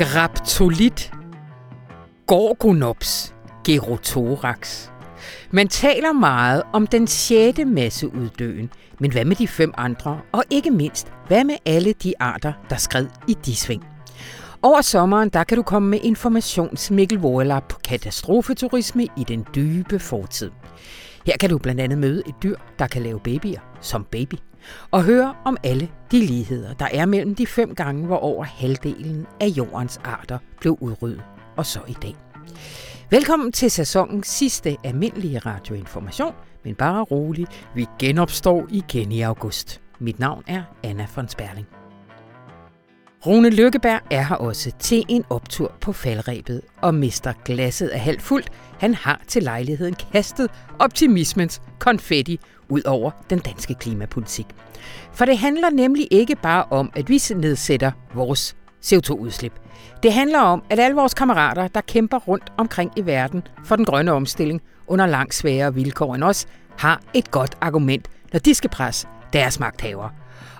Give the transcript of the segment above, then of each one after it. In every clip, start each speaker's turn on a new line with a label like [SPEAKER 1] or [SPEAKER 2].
[SPEAKER 1] Graptolit, Gorgonops, Gerotorax. Man taler meget om den sjette masseuddøen, men hvad med de fem andre? Og ikke mindst, hvad med alle de arter, der skred i de sving? Over sommeren der kan du komme med informationsmikkelvorlap på katastrofeturisme i den dybe fortid. Her kan du blandt andet møde et dyr, der kan lave babyer som baby, og høre om alle de ligheder, der er mellem de fem gange, hvor over halvdelen af jordens arter blev udryddet, og så i dag. Velkommen til sæsonens sidste almindelige radioinformation, men bare rolig, vi genopstår igen i august. Mit navn er Anna von Sperling. Rune Lykkeberg er her også til en optur på faldrebet og mister glasset af halvt fuldt. Han har til lejligheden kastet optimismens konfetti ud over den danske klimapolitik. For det handler nemlig ikke bare om, at vi nedsætter vores CO2-udslip. Det handler om, at alle vores kammerater, der kæmper rundt omkring i verden for den grønne omstilling under langt sværere vilkår end os, har et godt argument, når de skal presse deres magthavere.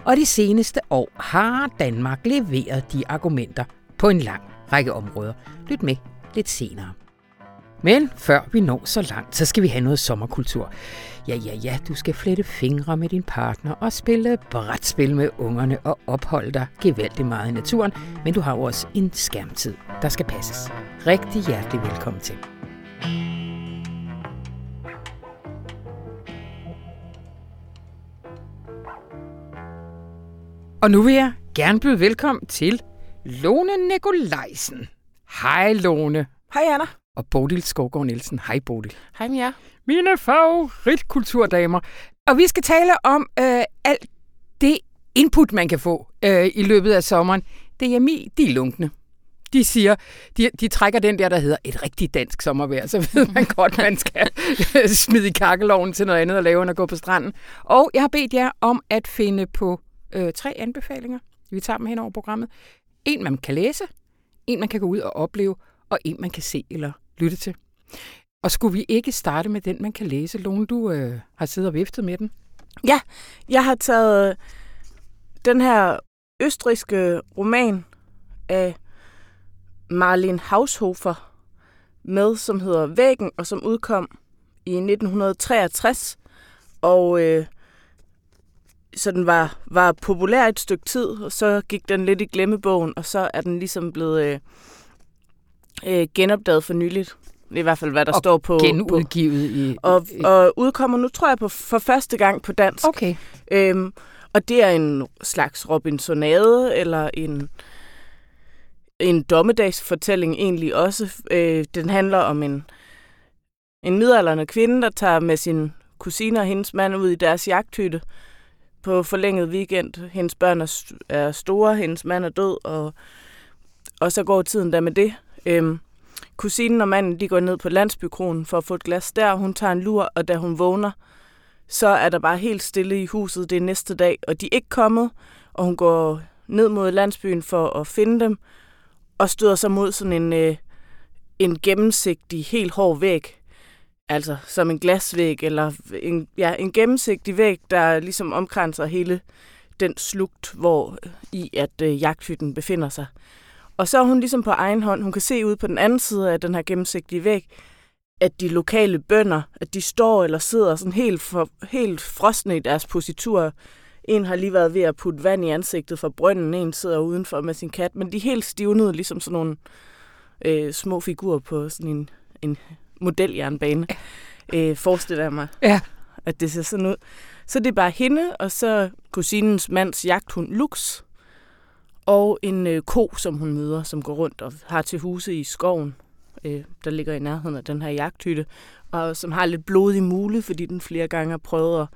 [SPEAKER 1] Og de seneste år har Danmark leveret de argumenter på en lang række områder. Lyt med lidt senere. Men før vi når så langt, så skal vi have noget sommerkultur. Ja, ja, ja, du skal flette fingre med din partner og spille brætspil med ungerne og opholde dig gevaldigt meget i naturen, men du har jo også en skærmtid, der skal passes. Rigtig hjertelig velkommen til. Og nu vil jeg gerne byde velkommen til Lone Nikolajsen. Hej Lone.
[SPEAKER 2] Hej Anna.
[SPEAKER 1] Og Bodil Skovgaard Nielsen. Hej Bodil.
[SPEAKER 2] Hej med jer.
[SPEAKER 1] Mine favoritkulturdamer. Og vi skal tale om øh, alt det input, man kan få øh, i løbet af sommeren. DMI, de er lunkne. De siger, de, de trækker den der, der hedder et rigtig dansk sommervejr, så ved man godt, man skal smide i kakkeloven til noget andet og lave end at gå på stranden. Og jeg har bedt jer om at finde på øh, tre anbefalinger. Vi tager dem hen over programmet. En, man kan læse, en, man kan gå ud og opleve, og en, man kan se eller lytte til. Og skulle vi ikke starte med den, man kan læse? Lone, du øh, har siddet og viftet med den.
[SPEAKER 2] Ja, jeg har taget den her østriske roman af Marlene Haushofer med, som hedder Væggen, og som udkom i 1963. Og øh, så den var, var populær et stykke tid, og så gik den lidt i glemmebogen, og så er den ligesom blevet øh, øh, genopdaget for nyligt. Er i hvert fald, hvad der
[SPEAKER 1] og
[SPEAKER 2] står på...
[SPEAKER 1] genudgivet i...
[SPEAKER 2] Og, og udkommer nu, tror jeg, på, for første gang på dansk.
[SPEAKER 1] Okay.
[SPEAKER 2] Øhm, og det er en slags Robinsonade, eller en, en dommedagsfortælling egentlig også. Øh, den handler om en, en midalderne kvinde, der tager med sin kusine og hendes mand ud i deres jagthytte på forlænget weekend. Hendes børn er store, hendes mand er død, og, og så går tiden der med det. Øhm, kusinen og manden de går ned på landsbykronen for at få et glas der. Hun tager en lur, og da hun vågner, så er der bare helt stille i huset. Det er næste dag, og de er ikke kommet, og hun går ned mod landsbyen for at finde dem, og støder sig mod sådan en, øh, en gennemsigtig, helt hård væg. Altså som en glasvæg, eller en, ja, en gennemsigtig væg, der ligesom omkranser hele den slugt, hvor i at øh, jagthytten befinder sig. Og så er hun ligesom på egen hånd, hun kan se ud på den anden side af den her gennemsigtige væg, at de lokale bønder, at de står eller sidder sådan helt, for, helt frosne i deres positur. En har lige været ved at putte vand i ansigtet fra brønden, en sidder udenfor med sin kat, men de er helt stivnede, ligesom sådan nogle øh, små figurer på sådan en, en modeljernbane, øh, forestiller jeg mig,
[SPEAKER 1] Ja.
[SPEAKER 2] at det ser sådan ud. Så det er bare hende, og så kusinens mands jagthund Lux, og en øh, ko, som hun møder, som går rundt og har til huse i skoven, øh, der ligger i nærheden af den her jagthytte, og som har lidt blod i mule, fordi den flere gange har prøvet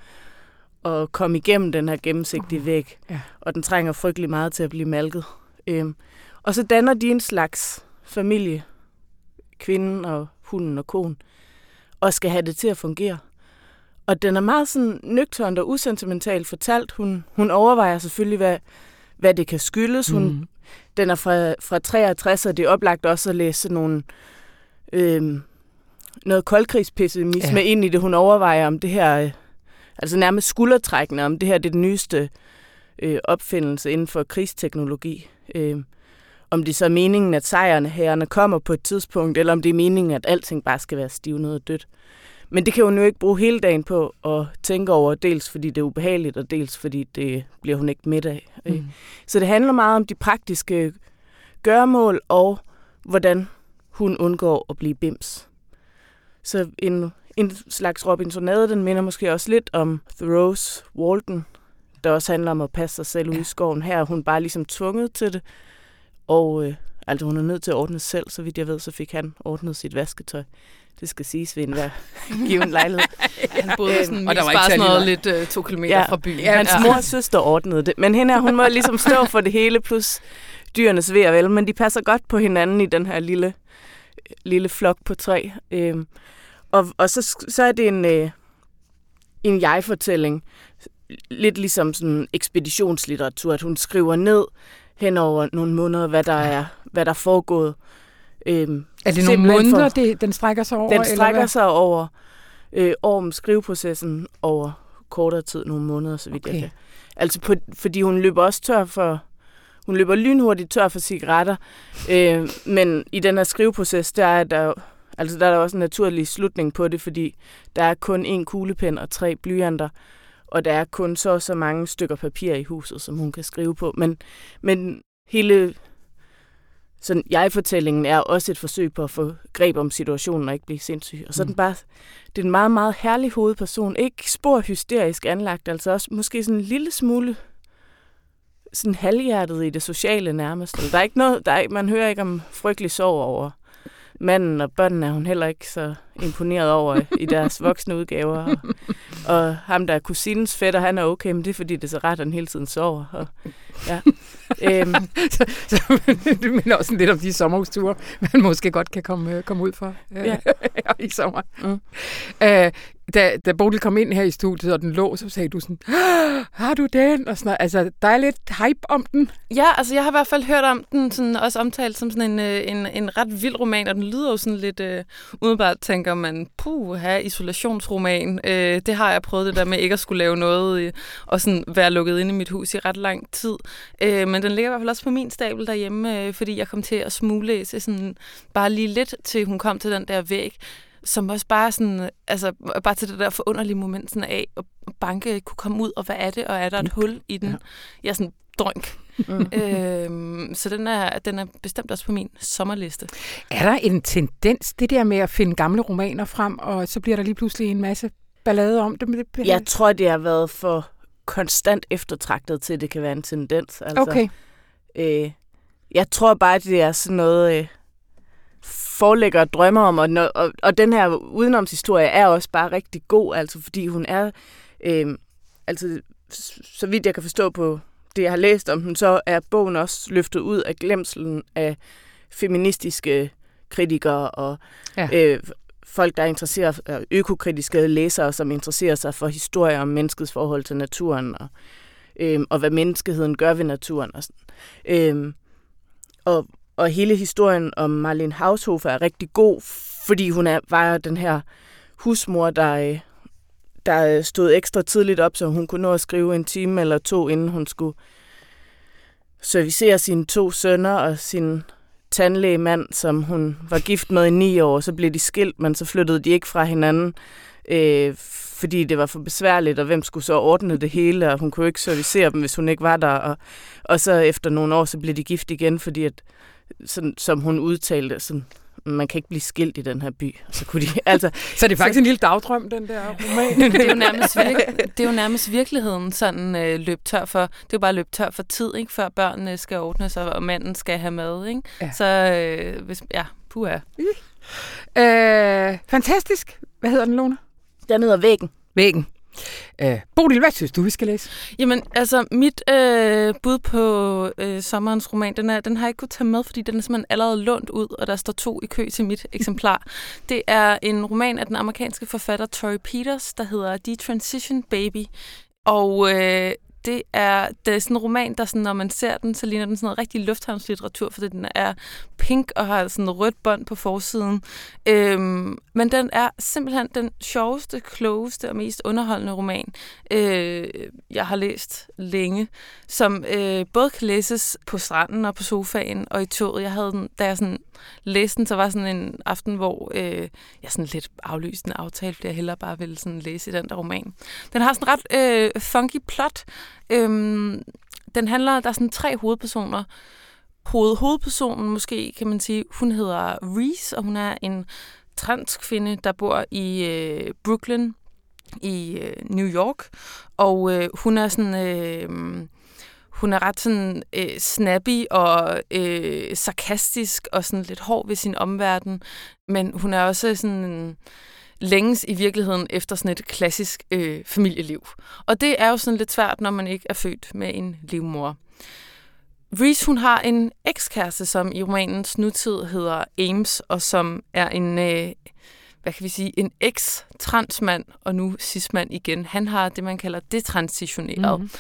[SPEAKER 2] at, at komme igennem den her gennemsigtige væg,
[SPEAKER 1] Ja.
[SPEAKER 2] og den trænger frygtelig meget til at blive malket. Øh, og så danner de en slags familie, kvinden og hunden og konen, og skal have det til at fungere. Og den er meget sådan nøgternt og usentimentalt fortalt. Hun, hun overvejer selvfølgelig, hvad, hvad det kan skyldes. Hun,
[SPEAKER 1] Mhm.
[SPEAKER 2] Den er fra, fra 63, og det er oplagt også at læse nogle, øhm, noget koldkrigspessimisme
[SPEAKER 1] ja.
[SPEAKER 2] ind i det. Hun overvejer om det her, øh, altså nærmest skuldertrækkende, om det her det er den nyeste øh, opfindelse inden for krigsteknologi. Øh, om det så er meningen, at sejrene herrerne kommer på et tidspunkt, eller om det er meningen, at alting bare skal være stivnet og dødt. Men det kan hun jo ikke bruge hele dagen på at tænke over, dels fordi det er ubehageligt, og dels fordi det bliver hun ikke midt af. Mm. Så det handler meget om de praktiske gørmål, og hvordan hun undgår at blive bims. Så en, en slags Robinsonade, den minder måske også lidt om Thoreau's Walton, der også handler om at passe sig selv ude i skoven. Her er hun bare ligesom tvunget til det, og øh, altså hun er nødt til at ordne selv, så vidt jeg ved, så fik han ordnet sit vasketøj. Det skal siges ved enhver given lejlighed.
[SPEAKER 3] Han boede sådan, og der var ikke sådan noget lidt uh, to kilometer ja, fra byen.
[SPEAKER 2] Ja, hans mor og søster ordnede det. Men hende her, hun må ligesom stå for det hele, plus dyrenes ved vel. Men de passer godt på hinanden i den her lille, lille flok på tre. Øhm, og, og så, så er det en, øh, en jeg-fortælling. Lidt ligesom sådan ekspeditionslitteratur, at hun skriver ned hen over nogle måneder, hvad der er, hvad der er foregået.
[SPEAKER 1] Øhm, er det nogle måneder, for, det, den strækker sig over?
[SPEAKER 2] Den strækker eller sig over øh, om skriveprocessen over kortere tid, nogle måneder, så vidt okay. jeg kan. Altså, på, fordi hun løber også tør for, hun løber lynhurtigt tør for cigaretter, øh, men i den her skriveproces, der er der, altså der er der også en naturlig slutning på det, fordi der er kun en kuglepen og tre blyanter, og der er kun så så mange stykker papir i huset, som hun kan skrive på. Men, men hele sådan, jeg-fortællingen er også et forsøg på at få greb om situationen og ikke blive sindssyg. Og så er den mm. bare, det er en meget, meget herlig hovedperson. Ikke spor hysterisk anlagt, altså også måske sådan en lille smule sådan halvhjertet i det sociale nærmest. Der er ikke noget, der er, man hører ikke om frygtelig sorg over manden og børnene er hun heller ikke så imponeret over i deres voksne udgaver. Og, og ham, der er kusinens fætter, han er okay, men det er fordi, det er så ret, han hele tiden sover. Og, ja.
[SPEAKER 1] Øhm. så, så du minder også lidt om de sommerhusture, man måske godt kan komme, komme ud for øh, ja. i sommer. Mm. Øh, da, da Bodil kom ind her i studiet, og den lå, så sagde du sådan, har du den? Og sådan Altså, der er lidt hype om den.
[SPEAKER 3] Ja, altså jeg har i hvert fald hørt om den, sådan, også omtalt som sådan en, øh, en, en ret vild roman, og den lyder jo sådan lidt, øh, umiddelbart tænker man, puh, her isolationsroman. Øh, det har jeg prøvet det der med ikke at skulle lave noget, øh, og sådan være lukket inde i mit hus i ret lang tid. Øh, men den ligger i hvert fald også på min stabel derhjemme, øh, fordi jeg kom til at smuglæse sådan, bare lige lidt, til hun kom til den der væg som også bare sådan, altså bare til det der forunderlige moment sådan af at banke kunne komme ud, og hvad er det, og er der et hul i den? Ja. Jeg er sådan, drønk. Mm. øhm, så den er, den er bestemt også på min sommerliste.
[SPEAKER 1] Er der en tendens, det der med at finde gamle romaner frem, og så bliver der lige pludselig en masse ballade om det?
[SPEAKER 2] Jeg tror, det har været for konstant eftertragtet til, at det kan være en tendens. Altså,
[SPEAKER 1] okay.
[SPEAKER 2] Øh, jeg tror bare, at det er sådan noget... Øh, forelægger drømmer om, og, og, og den her udenomshistorie er også bare rigtig god, altså fordi hun er, øh, altså så vidt jeg kan forstå på det, jeg har læst om den, så er bogen også løftet ud af glemselen af feministiske kritikere og ja. øh, folk, der er interesseret, øh, økokritiske læsere, som interesserer sig for historier om menneskets forhold til naturen og, øh, og hvad menneskeheden gør ved naturen. Og, sådan. Øh, og, og hele historien om Marlene Haushofer er rigtig god, fordi hun er, var den her husmor, der, øh, der øh, stod ekstra tidligt op, så hun kunne nå at skrive en time eller to, inden hun skulle servicere sine to sønner og sin tandlægemand, som hun var gift med i ni år. Så blev de skilt, men så flyttede de ikke fra hinanden, øh, fordi det var for besværligt, og hvem skulle så ordne det hele, og hun kunne ikke servicere dem, hvis hun ikke var der. Og, og så efter nogle år, så blev de gift igen, fordi at sådan, som hun udtalte, sådan, man kan ikke blive skilt i den her by. Så, kunne de, altså,
[SPEAKER 1] så det er faktisk så, en lille dagdrøm, den der roman.
[SPEAKER 3] det, er jo nærmest virke, det er jo nærmest virkeligheden, sådan øh, løb tør for, det er jo bare løb tør for tid, ikke, før børnene skal ordne sig, og manden skal have mad. Ikke? Ja. Så øh, hvis, ja, puha.
[SPEAKER 1] Øh, fantastisk. Hvad hedder den, Lone?
[SPEAKER 2] Den hedder Væggen.
[SPEAKER 1] Væggen. Øh, Bodil, hvad synes du, vi skal læse?
[SPEAKER 3] Jamen, altså, mit øh, bud på øh, sommerens roman, den, er, den har jeg ikke kunnet tage med, fordi den er simpelthen allerede lånt ud, og der står to i kø til mit eksemplar. Det er en roman af den amerikanske forfatter Tori Peters, der hedder The Transition Baby. Og øh, det er, det er sådan en roman, der sådan, når man ser den, så ligner den sådan noget rigtig lufthavnslitteratur, fordi den er pink og har sådan rødt bånd på forsiden. Øhm, men den er simpelthen den sjoveste, klogeste og mest underholdende roman, øh, jeg har læst længe, som øh, både kan læses på stranden og på sofaen og i toget. Jeg havde den, da jeg sådan læste den, så var sådan en aften, hvor øh, jeg sådan lidt aflyste en aftale, fordi jeg hellere bare ville sådan læse i den der roman. Den har sådan ret øh, funky plot. Øhm, den handler, der er sådan tre hovedpersoner. Hoved, hovedpersonen måske, kan man sige, hun hedder Reese, og hun er en transkvinde, der bor i øh, Brooklyn i øh, New York. Og øh, hun er sådan... Øh, hun er ret sådan øh, snappy og øh, sarkastisk og sådan lidt hård ved sin omverden, men hun er også sådan længes i virkeligheden efter sådan et klassisk øh, familieliv. Og det er jo sådan lidt svært, når man ikke er født med en livmor. Reese, hun har en ekskæreste, som i romanens nutid hedder Ames, og som er en øh, hvad kan vi sige, en eks-transmand, og nu cismand igen, han har det, man kalder detransitioneret. Mm.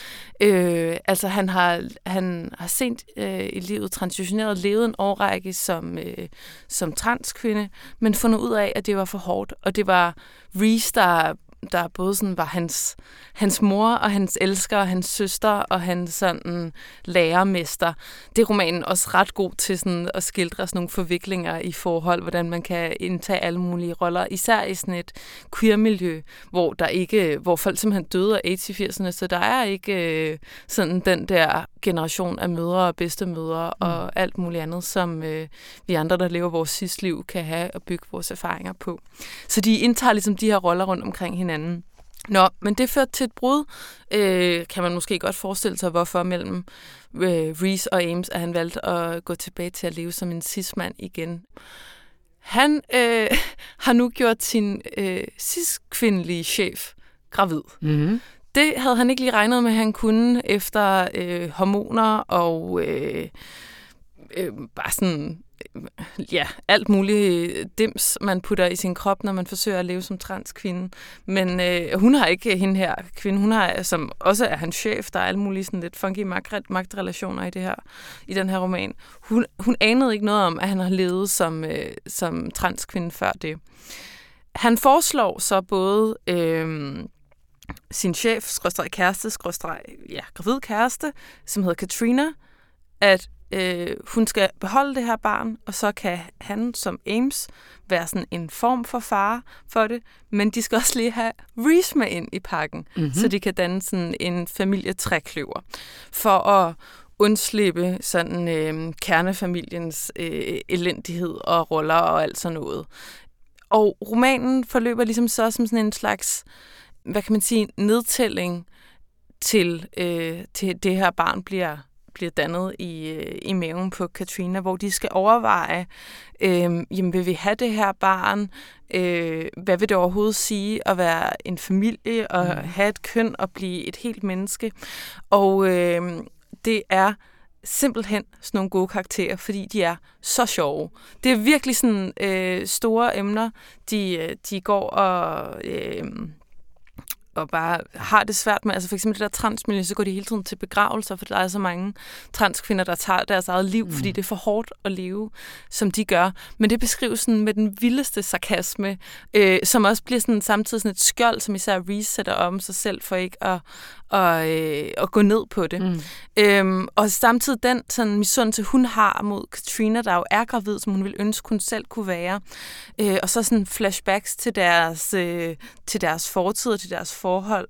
[SPEAKER 3] Øh, altså han har, han har sent øh, i livet transitioneret, levet en årrække som, øh, som transkvinde, men fundet ud af, at det var for hårdt, og det var Reese, der der både sådan var hans, hans mor og hans elsker og hans søster og hans sådan lærermester. Det er romanen også ret god til sådan at skildre sådan nogle forviklinger i forhold, hvordan man kan indtage alle mulige roller, især i sådan et queer-miljø, hvor der ikke, hvor folk simpelthen døde af 80'erne, så der er ikke øh, sådan den der generation af mødre og bedstemødre mm. og alt muligt andet, som øh, vi andre, der lever vores sidste liv, kan have og bygge vores erfaringer på. Så de indtager ligesom de her roller rundt omkring hinanden. Nå, men det førte til et brud, øh, kan man måske godt forestille sig, hvorfor mellem øh, Reese og Ames, at han valgte at gå tilbage til at leve som en cis-mand igen. Han øh, har nu gjort sin øh, cis-kvindelige chef gravid. Mm-hmm. Det havde han ikke lige regnet med, at han kunne efter øh, hormoner og øh, øh, bare sådan øh, ja, alt muligt øh, dims, man putter i sin krop, når man forsøger at leve som transkvinde. Men øh, hun har ikke øh, hende her kvinde. Hun har, som også er hans chef, der er alle mulige sådan lidt funky magt, magtrelationer i, det her, i den her roman. Hun, hun anede ikke noget om, at han har levet som, øh, som transkvinde før det. Han foreslår så både øh, sin chef, skråstrej kæreste, skråstrej, ja, gravid kæreste, som hedder Katrina, at øh, hun skal beholde det her barn, og så kan han som Ames være sådan en form for far for det, men de skal også lige have Reese med ind i pakken, mm-hmm. så de kan danne sådan en familietrækløver, for at undslippe sådan øh, kernefamiliens øh, elendighed og roller og alt sådan noget. Og romanen forløber ligesom så som sådan en slags, hvad kan man sige, nedtælling til, øh, til det her barn bliver bliver dannet i, øh, i maven på Katrina, hvor de skal overveje, øh, jamen vil vi have det her barn? Øh, hvad vil det overhovedet sige at være en familie og mm. have et køn og blive et helt menneske? Og øh, det er simpelthen sådan nogle gode karakterer, fordi de er så sjove. Det er virkelig sådan øh, store emner, de, øh, de går og... Øh, og bare har det svært med, altså for eksempel det der transmiljø, så går de hele tiden til begravelser, for der er så mange transkvinder, der tager deres eget liv, mm. fordi det er for hårdt at leve, som de gør. Men det beskrives sådan med den vildeste sarkasme, øh, som også bliver sådan samtidig sådan et skjold, som især Reese sætter om sig selv for ikke at, og, øh, og gå ned på det. Mm. Øhm, og samtidig den sådan, misundelse, hun har mod Katrina, der jo er gravid, som hun ville ønske, hun selv kunne være. Øh, og så sådan flashbacks til deres, øh, til deres fortid og til deres forhold.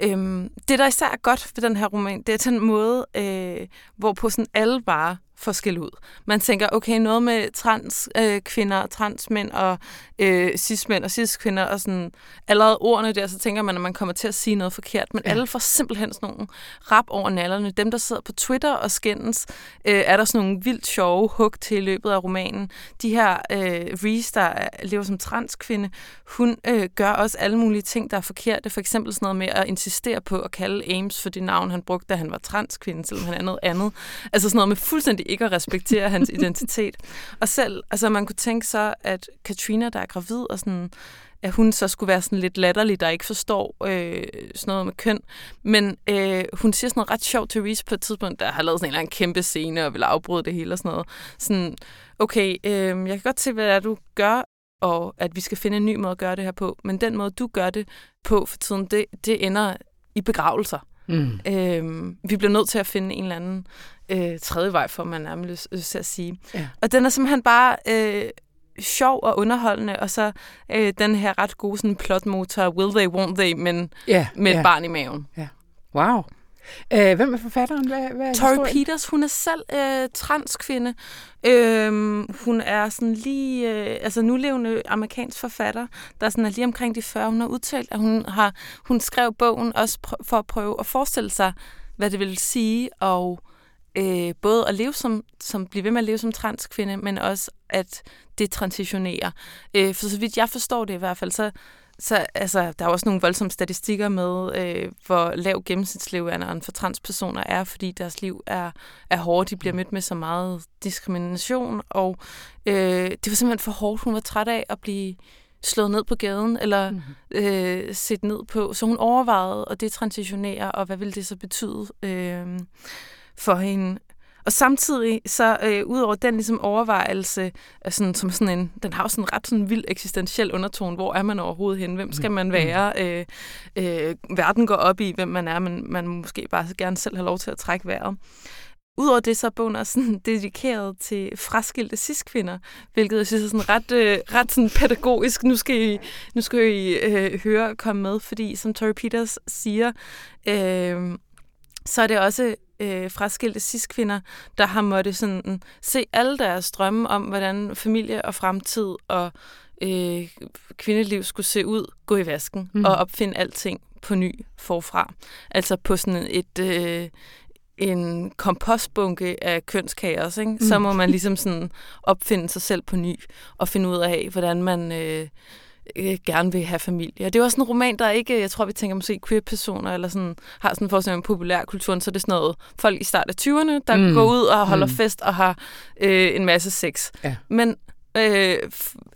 [SPEAKER 3] Øhm, det, der især er godt ved den her roman, det er den måde, øh, hvorpå sådan alle bare forskel ud. Man tænker, okay, noget med transkvinder, øh, transmænd og øh, cis-mænd og cis-kvinder, og sådan allerede ordene der, så tænker man, at man kommer til at sige noget forkert. Men ja. alle får simpelthen sådan nogle rap over nallerne. Dem, der sidder på Twitter og skændes, øh, er der sådan nogle vildt sjove hug til i løbet af romanen. De her øh, Reese, der lever som transkvinde, hun øh, gør også alle mulige ting, der er forkerte. For eksempel sådan noget med at insistere på at kalde Ames for det navn, han brugte, da han var transkvinde, selvom han er noget andet. Altså sådan noget med fuldstændig ikke at respektere hans identitet. Og selv, altså man kunne tænke så, at Katrina, der er gravid, og sådan, at hun så skulle være sådan lidt latterlig, der ikke forstår øh, sådan noget med køn. Men øh, hun siger sådan noget ret sjovt til Reese på et tidspunkt, der har lavet sådan en eller anden kæmpe scene og vil afbryde det hele og sådan noget. Sådan, okay, øh, jeg kan godt se, hvad det er, du gør, og at vi skal finde en ny måde at gøre det her på. Men den måde, du gør det på for tiden, det, det ender i begravelser. Mm. Øh, vi bliver nødt til at finde en eller anden øh, tredje vej, for man nærmest lyst til at sige. Ja. Og den er simpelthen bare øh, sjov og underholdende, og så øh, den her ret gode sådan, plotmotor, will they, won't they, men yeah, med yeah. et barn i maven.
[SPEAKER 1] Ja. Wow. Øh, hvem er forfatteren? Hvad, hvad er
[SPEAKER 3] Tori historien? Peters, hun er selv øh, transkvinde. Øh, hun er sådan lige, øh, altså nulevende amerikansk forfatter, der sådan er lige omkring de 40. Hun har udtalt, at hun har, hun skrev bogen også for at prøve at forestille sig, hvad det vil sige og øh, både at leve som, som, blive ved med at leve som transkvinde, men også at det transitionerer. Øh, for så vidt jeg forstår det i hvert fald, så, så altså, der er også nogle voldsomme statistikker med, øh, hvor lav gennemsnitslevealderen for transpersoner er, fordi deres liv er, er hårdt. De bliver mødt med så meget diskrimination, og øh, det var simpelthen for hårdt. Hun var træt af at blive slået ned på gaden, eller mm-hmm. øh, set ned på. Så hun overvejede at det transitionere, og hvad ville det så betyde øh, for hende? Og samtidig så øh, ud over den ligesom overvejelse, øh, sådan, som sådan en, den har jo sådan en ret sådan vild eksistentiel undertone. Hvor er man overhovedet hen? Hvem skal man mm. være? Øh, øh, verden går op i, hvem man er, men man måske bare gerne selv have lov til at trække vejret. Udover det, så er bogen også sådan dedikeret til fraskilte cis-kvinder, hvilket jeg synes er sådan ret, øh, ret sådan pædagogisk. Nu skal I, nu skal I øh, høre komme med, fordi som Tori Peters siger, øh, så er det også øh, fraskilte cis-kvinder, der har måttet sådan, se alle deres drømme om, hvordan familie og fremtid og øh, kvindeliv skulle se ud, gå i vasken mm. og opfinde alting på ny forfra. Altså på sådan et... Øh, en kompostbunke af kønskaos, ikke? Mm. så må man ligesom sådan opfinde sig selv på ny og finde ud af, hvordan man øh, øh, gerne vil have familie. Og det er også en roman, der ikke, jeg tror, vi tænker måske queer-personer, eller sådan, har sådan for eksempel populærkulturen, så det er sådan noget folk i start af 20'erne, der mm. går ud og holder mm. fest og har øh, en masse sex. Ja. Men øh,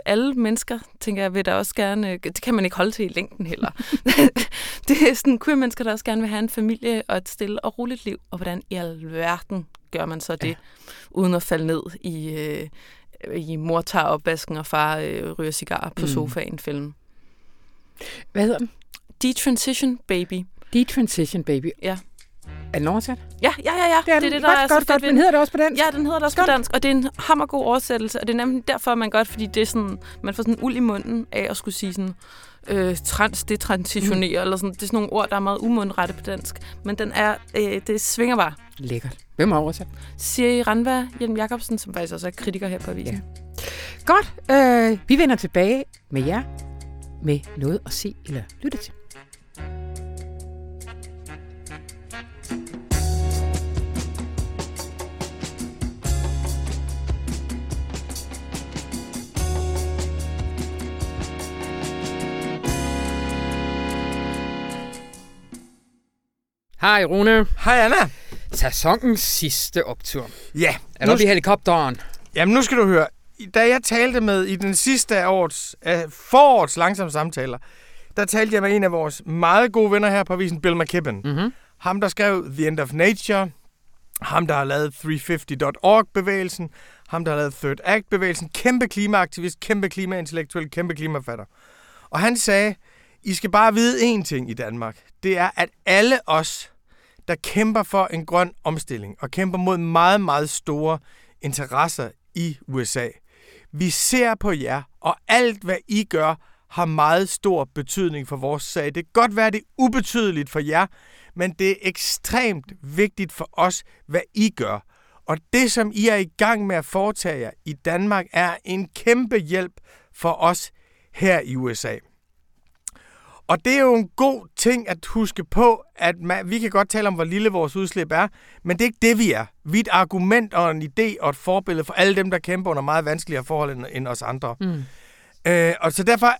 [SPEAKER 3] alle mennesker, tænker jeg, vil da også gerne, det kan man ikke holde til i længden heller. det er sådan queer mennesker, der også gerne vil have en familie og et stille og roligt liv, og hvordan i alverden gør man så det, ja. uden at falde ned i... Øh, i mor tager opvasken, og far øh, ryger cigar på mm. sofaen film.
[SPEAKER 1] Hvad hedder den?
[SPEAKER 3] Detransition Baby.
[SPEAKER 1] Detransition Baby.
[SPEAKER 3] Ja.
[SPEAKER 1] Er den oversat?
[SPEAKER 3] Ja, ja, ja. ja.
[SPEAKER 1] Det er, det, er det, der godt, er godt, godt. Men hedder det også på dansk?
[SPEAKER 3] Ja, den hedder det også godt. på dansk, og det er en hammergod oversættelse, og det er nemlig derfor, man godt, fordi det er sådan, man får sådan uld i munden af at skulle sige sådan, øh, trans, det transitionerer, mm. eller sådan. Det er sådan nogle ord, der er meget umundrette på dansk. Men den er, øh, det svinger bare.
[SPEAKER 1] Lækkert. Hvem har oversat?
[SPEAKER 3] Siri Randva Hjelm Jacobsen, som faktisk også er kritiker her på avisen. Ja.
[SPEAKER 1] Godt. Øh, vi vender tilbage med jer med noget at se eller lytte til. Hej Rune.
[SPEAKER 4] Hej Anna.
[SPEAKER 1] Sæsonens sidste optur.
[SPEAKER 4] Ja.
[SPEAKER 1] Er du i helikopteren?
[SPEAKER 4] Jamen nu skal du høre. Da jeg talte med i den sidste af årets, uh, forårets langsomme samtaler, der talte jeg med en af vores meget gode venner her på avisen, Bill McKibben. Mm-hmm. Ham, der skrev The End of Nature. Ham, der har lavet 350.org-bevægelsen. Ham, der har lavet Third Act-bevægelsen. Kæmpe klimaaktivist, kæmpe klimaintellektuel, kæmpe klimafatter. Og han sagde, I skal bare vide én ting i Danmark. Det er, at alle os, der kæmper for en grøn omstilling og kæmper mod meget, meget store interesser i USA. Vi ser på jer, og alt, hvad I gør, har meget stor betydning for vores sag. Det kan godt være, det er ubetydeligt for jer, men det er ekstremt vigtigt for os, hvad I gør. Og det, som I er i gang med at foretage jer i Danmark, er en kæmpe hjælp for os her i USA. Og det er jo en god ting at huske på, at man, vi kan godt tale om, hvor lille vores udslip er, men det er ikke det, vi er. Vi er et argument og en idé og et forbillede for alle dem, der kæmper under meget vanskeligere forhold end, end os andre. Mm. Øh, og så derfor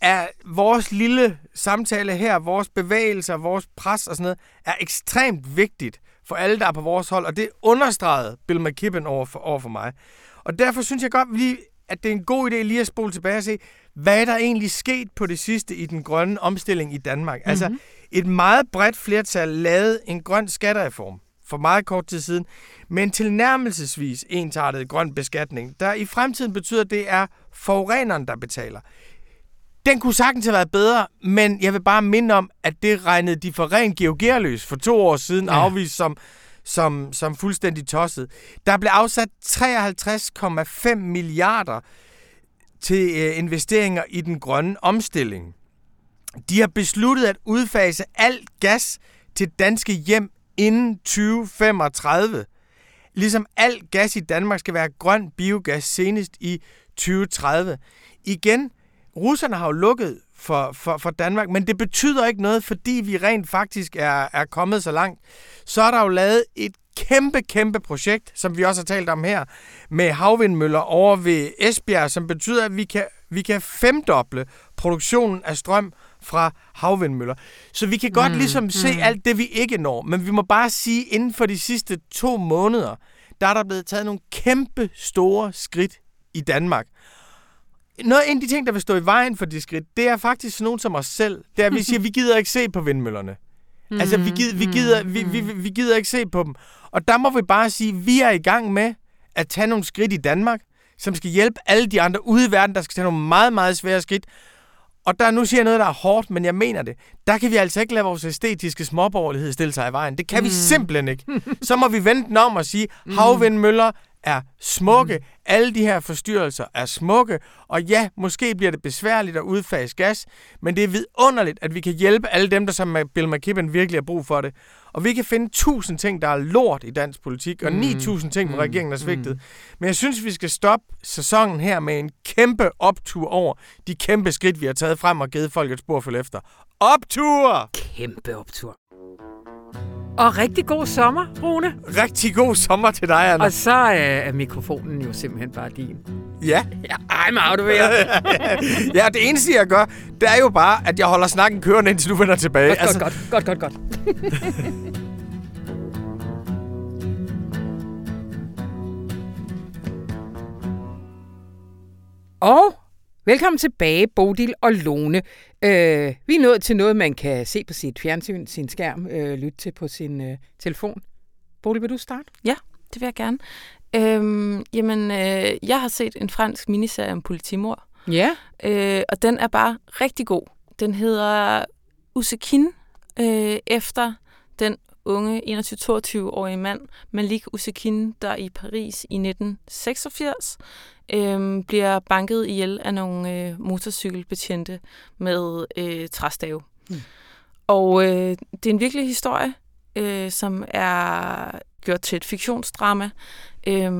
[SPEAKER 4] er vores lille samtale her, vores bevægelser, vores pres og sådan noget, er ekstremt vigtigt for alle, der er på vores hold, og det understregede Bill McKibben over for, over for mig. Og derfor synes jeg godt lige, at det er en god idé lige at spole tilbage og se, hvad er der egentlig sket på det sidste i den grønne omstilling i Danmark. Mm-hmm. Altså, et meget bredt flertal lavede en grøn skattereform for meget kort tid siden, med en tilnærmelsesvis ensartet grøn beskatning, der i fremtiden betyder, at det er forureneren, der betaler. Den kunne sagtens have været bedre, men jeg vil bare minde om, at det regnede de for rent geogerløs for to år siden ja. afvist som, som, som fuldstændig tosset. Der blev afsat 53,5 milliarder til øh, investeringer i den grønne omstilling. De har besluttet at udfase alt gas til danske hjem inden 2035. Ligesom al gas i Danmark skal være grøn biogas senest i 2030. Igen, russerne har jo lukket for, for, for Danmark, men det betyder ikke noget, fordi vi rent faktisk er, er kommet så langt. Så er der jo lavet et kæmpe, kæmpe projekt, som vi også har talt om her, med havvindmøller over ved Esbjerg, som betyder, at vi kan, vi kan femdoble produktionen af strøm fra havvindmøller. Så vi kan godt mm, ligesom se mm. alt det, vi ikke når, men vi må bare sige, inden for de sidste to måneder, der er der blevet taget nogle kæmpe store skridt i Danmark. Noget af de ting, der vil stå i vejen for de skridt, det er faktisk sådan nogen som os selv. Det er, at vi siger, at vi gider ikke se på vindmøllerne. Mm, altså, vi gider, vi, gider, vi, vi, vi gider ikke se på dem. Og der må vi bare sige, at vi er i gang med at tage nogle skridt i Danmark, som skal hjælpe alle de andre ude i verden, der skal tage nogle meget, meget svære skridt. Og der nu siger jeg noget, der er hårdt, men jeg mener det. Der kan vi altså ikke lade vores æstetiske småborgerlighed stille sig i vejen. Det kan mm. vi simpelthen ikke. Så må vi vente den om og sige, mm. havvindmøller er smukke. Mm. Alle de her forstyrrelser er smukke. Og ja, måske bliver det besværligt at udfase gas, men det er vidunderligt, at vi kan hjælpe alle dem, der som Bill McKibben virkelig har brug for det. Og vi kan finde tusind ting, der er lort i dansk politik, og mm. 9000 ting, hvor mm. regeringen har svigtet. Mm. Men jeg synes, vi skal stoppe sæsonen her med en kæmpe optur over de kæmpe skridt, vi har taget frem og givet folk et spor for efter. Optur!
[SPEAKER 1] Kæmpe optur. Og rigtig god sommer, Rune.
[SPEAKER 4] Rigtig god sommer til dig, Anna.
[SPEAKER 1] Og så er mikrofonen jo simpelthen bare din.
[SPEAKER 4] Ja.
[SPEAKER 1] ja I'm out of here.
[SPEAKER 4] ja, det eneste, jeg gør, det er jo bare, at jeg holder snakken kørende, indtil du vender tilbage.
[SPEAKER 1] Godt, altså... godt, godt, godt, godt, Og velkommen tilbage, Bodil og Lone. Øh, vi er nået til noget, man kan se på sit fjernsyn, sin skærm, øh, lytte til på sin øh, telefon. Bodil, vil du starte?
[SPEAKER 3] Ja, det vil jeg gerne. Øhm, jamen, øh, jeg har set en fransk miniserie om politimor.
[SPEAKER 1] Ja.
[SPEAKER 3] Øh, og den er bare rigtig god. Den hedder Usekin, øh, efter den unge 21-22-årige mand Malik Usekin, der i Paris i 1986 øh, bliver banket ihjel af nogle øh, motorcykelbetjente med øh, træstave. Mm. Og øh, det er en virkelig historie, øh, som er gjort til et fiktionsdrama. Øh,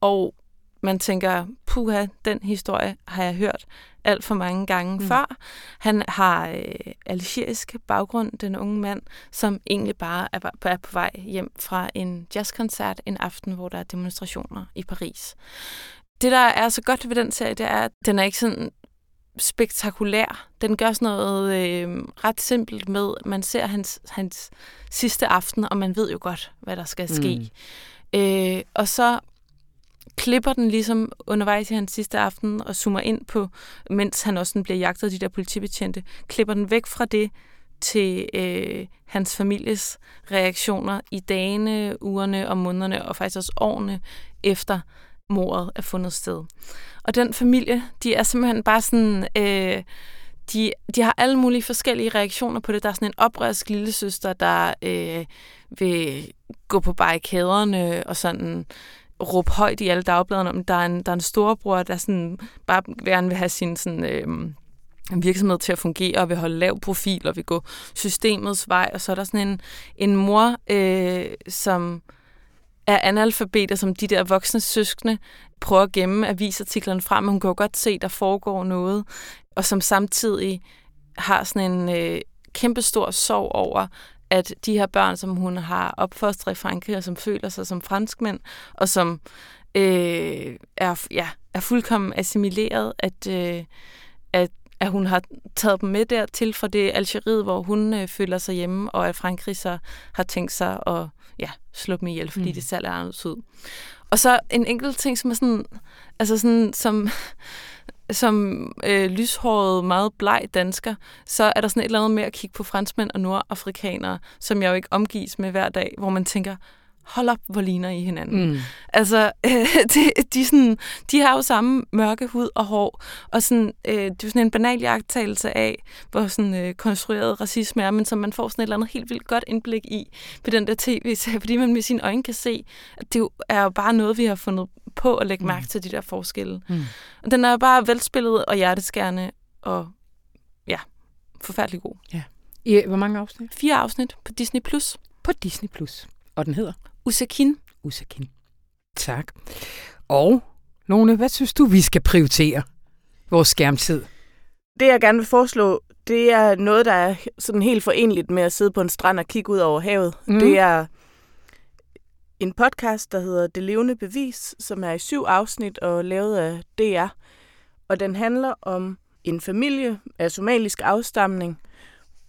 [SPEAKER 3] og man tænker, puha, den historie har jeg hørt alt for mange gange mm. før. Han har øh, algerisk baggrund, den unge mand, som egentlig bare er, er på vej hjem fra en jazzkoncert en aften, hvor der er demonstrationer i Paris. Det, der er så godt ved den serie, det er, at den er ikke sådan spektakulær. Den gør sådan noget øh, ret simpelt med, man ser hans, hans sidste aften, og man ved jo godt, hvad der skal ske. Mm. Øh, og så klipper den ligesom undervejs i hans sidste aften og zoomer ind på, mens han også bliver jagtet af de der politibetjente, klipper den væk fra det til øh, hans families reaktioner i dagene, ugerne og månederne, og faktisk også årene efter mordet er fundet sted. Og den familie, de er simpelthen bare sådan... Øh, de, de har alle mulige forskellige reaktioner på det. Der er sådan en oprørsk lillesøster, der øh, vil gå på barrikaderne og sådan råbe højt i alle dagbladene om, der er en, der er en storebror, der sådan bare gerne vil have sin sådan, øh, virksomhed til at fungere og vil holde lav profil og vil gå systemets vej. Og så er der sådan en, en mor, øh, som er analfabeter, som de der voksne søskende prøver at gemme avisartiklerne frem, men hun kan jo godt se, der foregår noget, og som samtidig har sådan en øh, kæmpestor sorg over, at de her børn, som hun har opfostret i Frankrig, og som føler sig som franskmænd, og som øh, er, ja, er fuldkommen assimileret, at, øh, at at hun har taget dem med dertil fra det Algeriet, hvor hun øh, føler sig hjemme, og at Frankrig så har tænkt sig at ja, slå dem ihjel, fordi mm. det selv er anderledes ud. Og så en enkelt ting, som er sådan, altså sådan, som, som øh, lyshåret, meget bleg dansker, så er der sådan et eller andet med at kigge på franskmænd og nordafrikanere, som jeg jo ikke omgives med hver dag, hvor man tænker, hold op, hvor ligner I hinanden. Mm. Altså, øh, de, de, sådan, de har jo samme mørke hud og hår, og sådan, øh, det er jo sådan en banal jagttagelse af, hvor sådan øh, konstrueret racisme er, men som man får sådan et eller andet helt vildt godt indblik i på den der tv-serie, fordi man med sine øjne kan se, at det jo er jo bare noget, vi har fundet på at lægge mærke mm. til de der forskelle. Mm. Og den er bare velspillet og hjerteskærende, og ja, forfærdelig god.
[SPEAKER 1] Ja. I, hvor mange afsnit?
[SPEAKER 3] Fire afsnit på Disney+. Plus.
[SPEAKER 1] På Disney+. Plus. Og den hedder?
[SPEAKER 3] Usakin.
[SPEAKER 1] Usakin. Tak. Og, Lone, hvad synes du, vi skal prioritere vores skærmtid?
[SPEAKER 2] Det, jeg gerne vil foreslå, det er noget, der er sådan helt forenligt med at sidde på en strand og kigge ud over havet. Mm. Det er en podcast, der hedder Det levende bevis, som er i syv afsnit og lavet af DR. Og den handler om en familie af somalisk afstamning,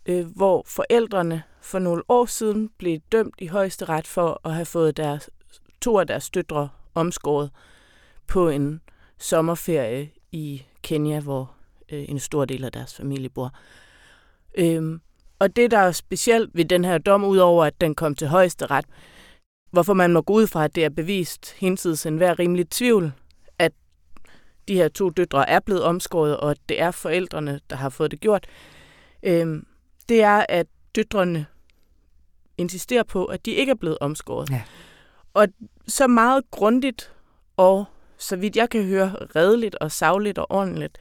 [SPEAKER 2] øh, hvor forældrene for nogle år siden blev dømt i højeste ret for at have fået deres, to af deres døtre omskåret på en sommerferie i Kenya, hvor øh, en stor del af deres familie bor. Øhm, og det, der er specielt ved den her dom, udover at den kom til højeste ret, hvorfor man må gå ud fra, at det er bevist hinsides enhver rimelig tvivl, at de her to døtre er blevet omskåret, og at det er forældrene, der har fået det gjort, øhm, det er, at døtrene insisterer på, at de ikke er blevet omskåret. Ja. Og så meget grundigt og, så vidt jeg kan høre, redeligt og savligt og ordentligt,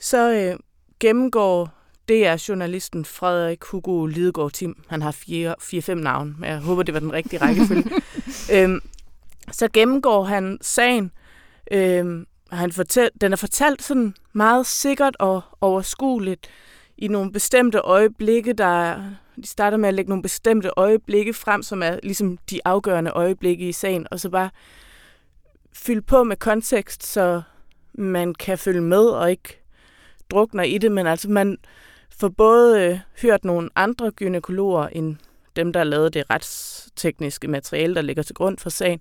[SPEAKER 2] så øh, gennemgår det er journalisten Frederik Hugo Lidegaard Tim. Han har fire-fem navne, men jeg håber, det var den rigtige rækkefølge. øhm, så gennemgår han sagen. Øhm, han fortæl, den er fortalt sådan meget sikkert og overskueligt i nogle bestemte øjeblikke, der de starter med at lægge nogle bestemte øjeblikke frem, som er ligesom de afgørende øjeblikke i sagen, og så bare fylde på med kontekst, så man kan følge med og ikke drukner i det, men altså man får både øh, hørt nogle andre gynekologer end dem, der lavede det retstekniske materiale, der ligger til grund for sagen,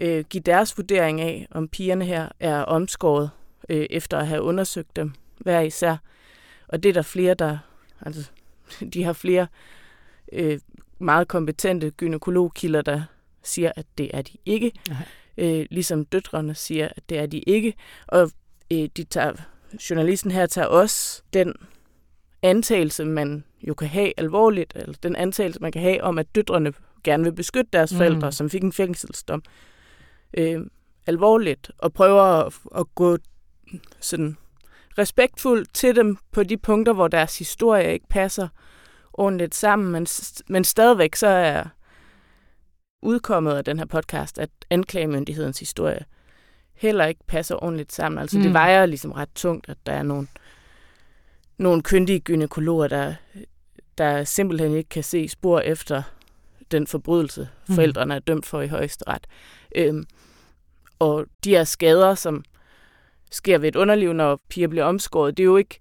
[SPEAKER 2] øh, give deres vurdering af, om pigerne her er omskåret øh, efter at have undersøgt dem hver især. Og det er der flere, der... Altså, de har flere øh, meget kompetente gynekologkilder, der siger, at det er de ikke. Øh, ligesom døtrene siger, at det er de ikke. Og øh, de tager, journalisten her tager også den antagelse, man jo kan have alvorligt, eller den antagelse, man kan have om, at døtrene gerne vil beskytte deres mm. forældre, som fik en fængselsdom, øh, alvorligt, og prøver at, at gå sådan respektfuldt til dem på de punkter, hvor deres historie ikke passer ordentligt sammen, men, men stadigvæk så er udkommet af den her podcast, at anklagemyndighedens historie heller ikke passer ordentligt sammen. Altså mm. det vejer ligesom ret tungt, at der er nogle, nogle kyndige gynekologer, der, der simpelthen ikke kan se spor efter den forbrydelse, mm. forældrene er dømt for i højeste ret. Øhm, og de her skader, som sker ved et underliv, når piger bliver omskåret, det er jo ikke,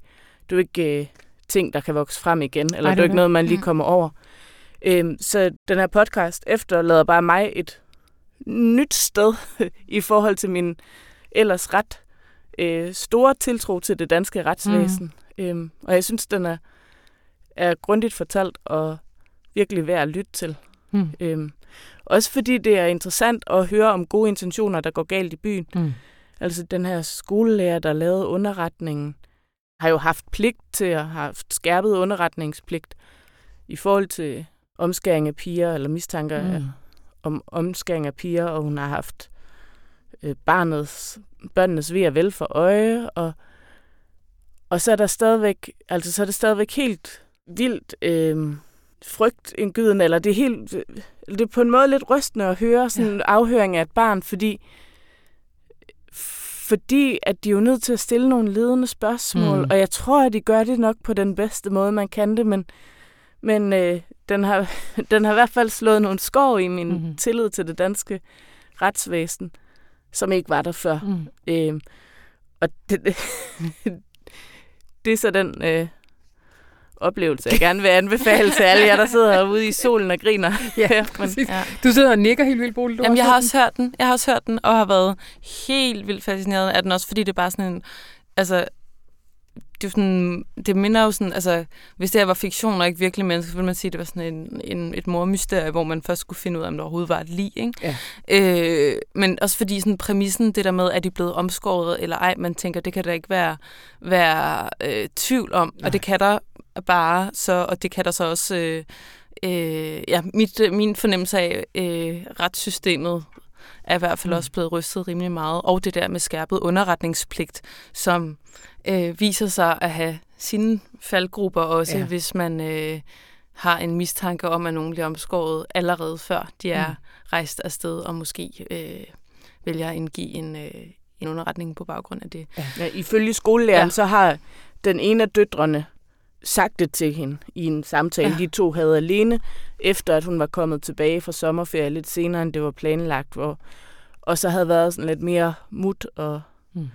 [SPEAKER 2] det er jo ikke uh, ting, der kan vokse frem igen, eller Ej, det er jo ikke noget, man lige kommer over. Øhm, så den her podcast efterlader bare mig et nyt sted i forhold til min ellers ret øh, store tiltro til det danske retsvæsen. Mm. Øhm, og jeg synes, den er, er grundigt fortalt og virkelig værd at lytte til. Mm. Øhm, også fordi det er interessant at høre om gode intentioner, der går galt i byen. Mm. Altså den her skolelærer, der lavede underretningen, har jo haft pligt til at have haft skærpet underretningspligt i forhold til omskæring af piger, eller mistanker mm. om omskæring af piger, og hun har haft øh, barnets, børnenes ved og vel for øje, og, og så er der stadigvæk, altså så er det stadigvæk helt vildt øh, frygtindgydende, eller det er helt, det er på en måde lidt rystende at høre sådan en ja. afhøring af et barn, fordi fordi at de er jo nødt til at stille nogle ledende spørgsmål, mm. og jeg tror, at de gør det nok på den bedste måde, man kan det, men, men øh, den, har, den har i hvert fald slået nogle skår i min mm. tillid til det danske retsvæsen, som ikke var der før. Mm. Øh, og det, det er så den øh, oplevelse, jeg gerne vil anbefale til alle jer, der sidder herude i solen og griner.
[SPEAKER 1] Ja,
[SPEAKER 2] men,
[SPEAKER 3] Ja.
[SPEAKER 1] Du sidder og nikker helt vildt. Du
[SPEAKER 3] Jamen, jeg har også hørt den. Jeg har også hørt den, og har været helt vildt fascineret af den, også fordi det er bare sådan en... Altså, det, er sådan, det minder jo sådan, altså, hvis det her var fiktion og ikke virkelig mennesker, så ville man sige, at det var sådan en, en, et mormysterie, hvor man først skulle finde ud af, om der overhovedet var et lig, ikke?
[SPEAKER 1] Ja.
[SPEAKER 3] Øh, men også fordi sådan præmissen, det der med, at de er blevet omskåret eller ej, man tænker, det kan der ikke være, være øh, tvivl om,
[SPEAKER 1] Nej.
[SPEAKER 3] og det kan der bare, så, og det kan der så også, øh, øh, ja, mit, min fornemmelse af øh, retssystemet er i hvert fald
[SPEAKER 1] Mm.
[SPEAKER 3] også blevet rystet rimelig meget, og det der med skærpet underretningspligt, som øh, viser sig at have sine faldgrupper også,
[SPEAKER 1] Ja.
[SPEAKER 3] ja. hvis man øh, har en mistanke om, at nogen bliver omskåret allerede før de er
[SPEAKER 1] Mm.
[SPEAKER 3] rejst afsted, og måske øh, vælger at indgive en, øh, en underretning på baggrund af det.
[SPEAKER 2] Ja, ifølge skolelæreren, ja.
[SPEAKER 3] Ja.
[SPEAKER 2] så har den ene af døtrene sagt det til hende i en samtale, ja. De to havde alene, efter at hun var kommet tilbage fra sommerferie lidt senere, end det var planlagt, hvor, og så havde været sådan lidt mere mut og,
[SPEAKER 1] Mm.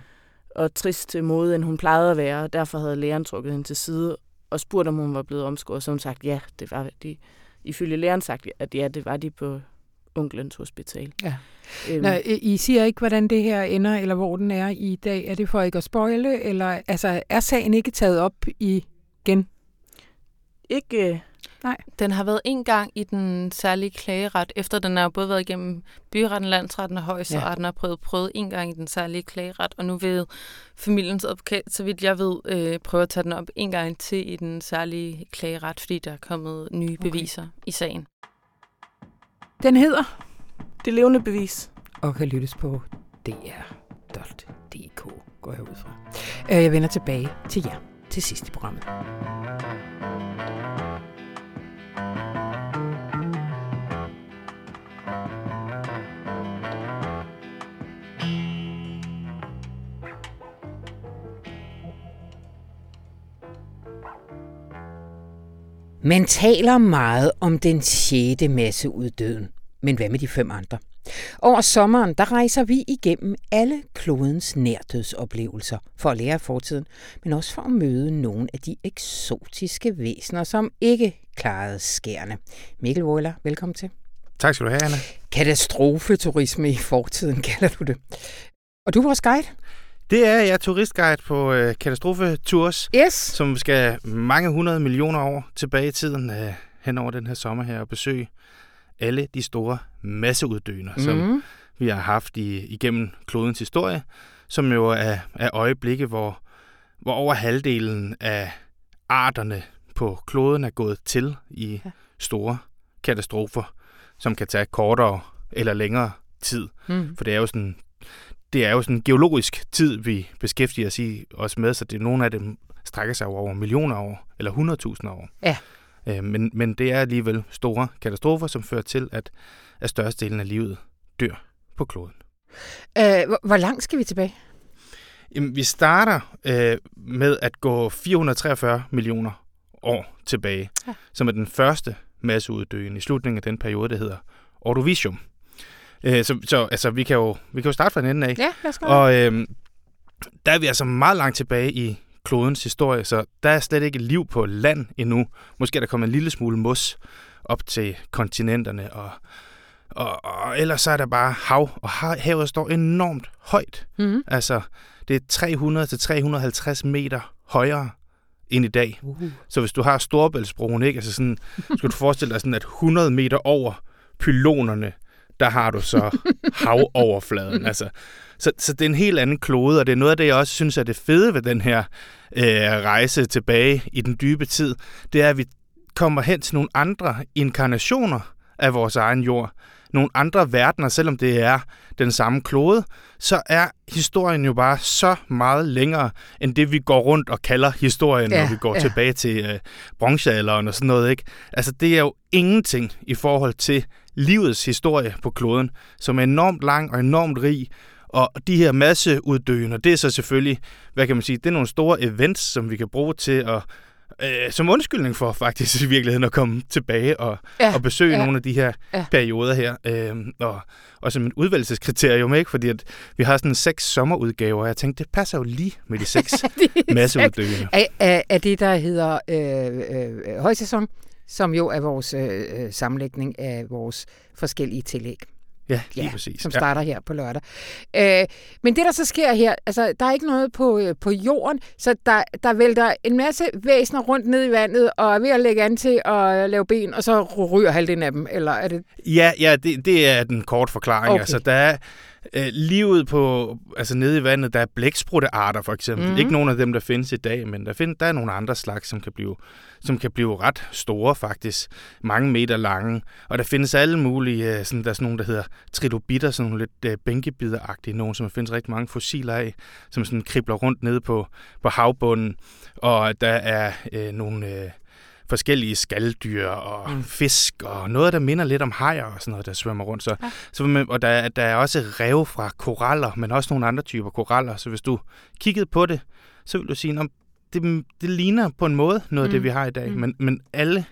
[SPEAKER 2] og trist til mode, end hun plejede at være, og derfor havde læreren trukket hende til side og spurgt, om hun var blevet omskåret, så hun sagt, ja, det var de. Ifølge læreren sagt, at ja, det var de på onklens hospital.
[SPEAKER 1] Ja.
[SPEAKER 2] Øhm,
[SPEAKER 1] Nå, I I siger ikke, hvordan det her ender, eller hvor den er i dag. Er det for ikke at spoile, eller altså, er sagen ikke taget op igen?
[SPEAKER 2] ikke, øh,
[SPEAKER 3] Den har været en gang i den særlige klageret, efter den har jo både været igennem byretten, landsretten og højesteretten, ja. og prøvet, prøvet en gang i den særlige klageret, og nu vil familiens advokat, så vidt jeg ved, øh, prøve at tage den op en gang til i den særlige klageret, fordi der er kommet nye
[SPEAKER 1] Okay.
[SPEAKER 3] beviser i sagen.
[SPEAKER 1] Den hedder
[SPEAKER 2] det levende bevis.
[SPEAKER 1] og kan lyttes på dr.dk, går jeg ud fra. Øh, Jeg vender tilbage til jer til sidst i programmet. Man taler meget om den sjette masseuddøden, men hvad med de fem andre? Over sommeren, der rejser vi igennem alle klodens nærdødsoplevelser for at lære af fortiden, men også for at møde nogle af de eksotiske væsener, som ikke klarede skærne. Mikkel Wøller, velkommen til.
[SPEAKER 5] Tak skal du have, Anna.
[SPEAKER 1] Katastrofeturisme i fortiden, kalder du det. Og du er vores guide.
[SPEAKER 5] Det er jeg turistguide på øh, Katastrofetours,
[SPEAKER 1] Yes.
[SPEAKER 5] som skal mange hundrede millioner år tilbage i tiden øh, hen over den her sommer her og besøge alle de store masseuddøner, mm. som
[SPEAKER 1] Mm.
[SPEAKER 5] vi har haft i, igennem klodens historie, som jo er, er øjeblikke, hvor, hvor over halvdelen af arterne på kloden er gået til i
[SPEAKER 1] Ja.
[SPEAKER 5] store katastrofer, som kan tage kortere eller længere tid.
[SPEAKER 1] Mm.
[SPEAKER 5] For det er jo sådan, det er jo sådan en geologisk tid, vi beskæftiger os, i, os med, så det, nogle af dem strækker sig over millioner år, eller hundredtusinder år.
[SPEAKER 1] Ja.
[SPEAKER 5] Øh, men, men det er alligevel store katastrofer, som fører til, at, at størstedelen af livet dør på kloden.
[SPEAKER 1] Øh, hvor, hvor langt skal vi tilbage?
[SPEAKER 5] Jamen, vi starter øh, med at gå 443 millioner år tilbage,
[SPEAKER 1] Ja.
[SPEAKER 5] som er den første masseuddøen i slutningen af den periode, der hedder Ordovicium. Øh, så så altså, vi, kan jo, vi kan jo starte fra den ende af.
[SPEAKER 1] Ja, lad os gå.
[SPEAKER 5] Og øh, der er vi altså meget langt tilbage i klodens historie, så der er slet ikke liv på land endnu. Måske er der kommet en lille smule mos op til kontinenterne, og, og, og ellers så er der bare hav, og ha- havet står enormt højt.
[SPEAKER 1] Mm.
[SPEAKER 5] Altså, det er 300-350 meter højere end i dag.
[SPEAKER 1] Uh.
[SPEAKER 5] Så hvis du har Storebæltsbroen, ikke? Altså sådan, skal du forestille dig sådan, at 100 meter over pylonerne, der har du så havoverfladen. Altså, så, så det er en helt anden klode, og det er noget af det, jeg også synes er det fede ved den her øh, rejse tilbage i den dybe tid. Det er, at vi kommer hen til nogle andre inkarnationer af vores egen jord. Nogle andre verdener, selvom det er den samme klode, så er historien jo bare så meget længere, end det vi går rundt og kalder historien,
[SPEAKER 1] Ja,
[SPEAKER 5] når vi går
[SPEAKER 1] ja.
[SPEAKER 5] tilbage til øh, bronzealderen og sådan noget. Ikke? Altså, det er jo ingenting i forhold til livets historie på kloden, som er enormt lang og enormt rig, og de her masseuddøen, og det er så selvfølgelig, hvad kan man sige, det er nogle store events, som vi kan bruge til at øh, som undskyldning for faktisk i virkeligheden at komme tilbage og,
[SPEAKER 1] Ja,
[SPEAKER 5] og besøge
[SPEAKER 1] ja,
[SPEAKER 5] nogle af de her
[SPEAKER 1] ja.
[SPEAKER 5] perioder her. Øh, og, og som et udvalgelseskriterium, ikke? fordi at vi har sådan seks sommerudgaver, og jeg tænkte, det passer jo lige med de seks masseuddøende.
[SPEAKER 1] Af, af, af det, der hedder øh, øh, højsæson, som jo er vores øh, øh, sammenlægning af vores forskellige tillæg.
[SPEAKER 5] Ja, lige
[SPEAKER 1] Ja,
[SPEAKER 5] præcis.
[SPEAKER 1] som
[SPEAKER 5] Ja.
[SPEAKER 1] starter her på lørdag. Øh, men det, der så sker her, altså, der er ikke noget på, øh, på jorden, så der, der vælter en masse væsener rundt ned i vandet, og er ved at lægge an til at lave ben, og så ryger halvdelen af dem, eller er det...
[SPEAKER 5] Ja, ja det, det er den korte forklaring.
[SPEAKER 1] Okay.
[SPEAKER 5] Altså, der er øh, livet på, altså nede i vandet, der er blækspruttearter for eksempel.
[SPEAKER 1] Mhm.
[SPEAKER 5] Mm-hmm. Ikke nogen af dem, der findes i dag, men der, find, der er nogle andre slags, som kan, blive, som kan blive ret store faktisk. Mange meter lange. Og der findes alle mulige, øh, sådan, der er sådan nogle, der hedder trilobitter, sådan nogle lidt øh, bænkebideragtige, nogle, som der findes rigtig mange fossiler af, som sådan kribler rundt nede på, på havbunden. Og der er øh, nogle... Øh, forskellige skalddyr og
[SPEAKER 1] Mm.
[SPEAKER 5] mm. fisk og noget, der minder lidt om hajer og sådan noget, der svømmer rundt. Så,
[SPEAKER 1] Ja.
[SPEAKER 5] så, og der, er- der er også rev fra koraller, men også nogle andre typer koraller. Så hvis du kiggede på det, så vil du sige, at det, det ligner på en måde noget af
[SPEAKER 1] Mm.
[SPEAKER 5] det, vi har i dag.
[SPEAKER 1] Mm.
[SPEAKER 5] Men, men alle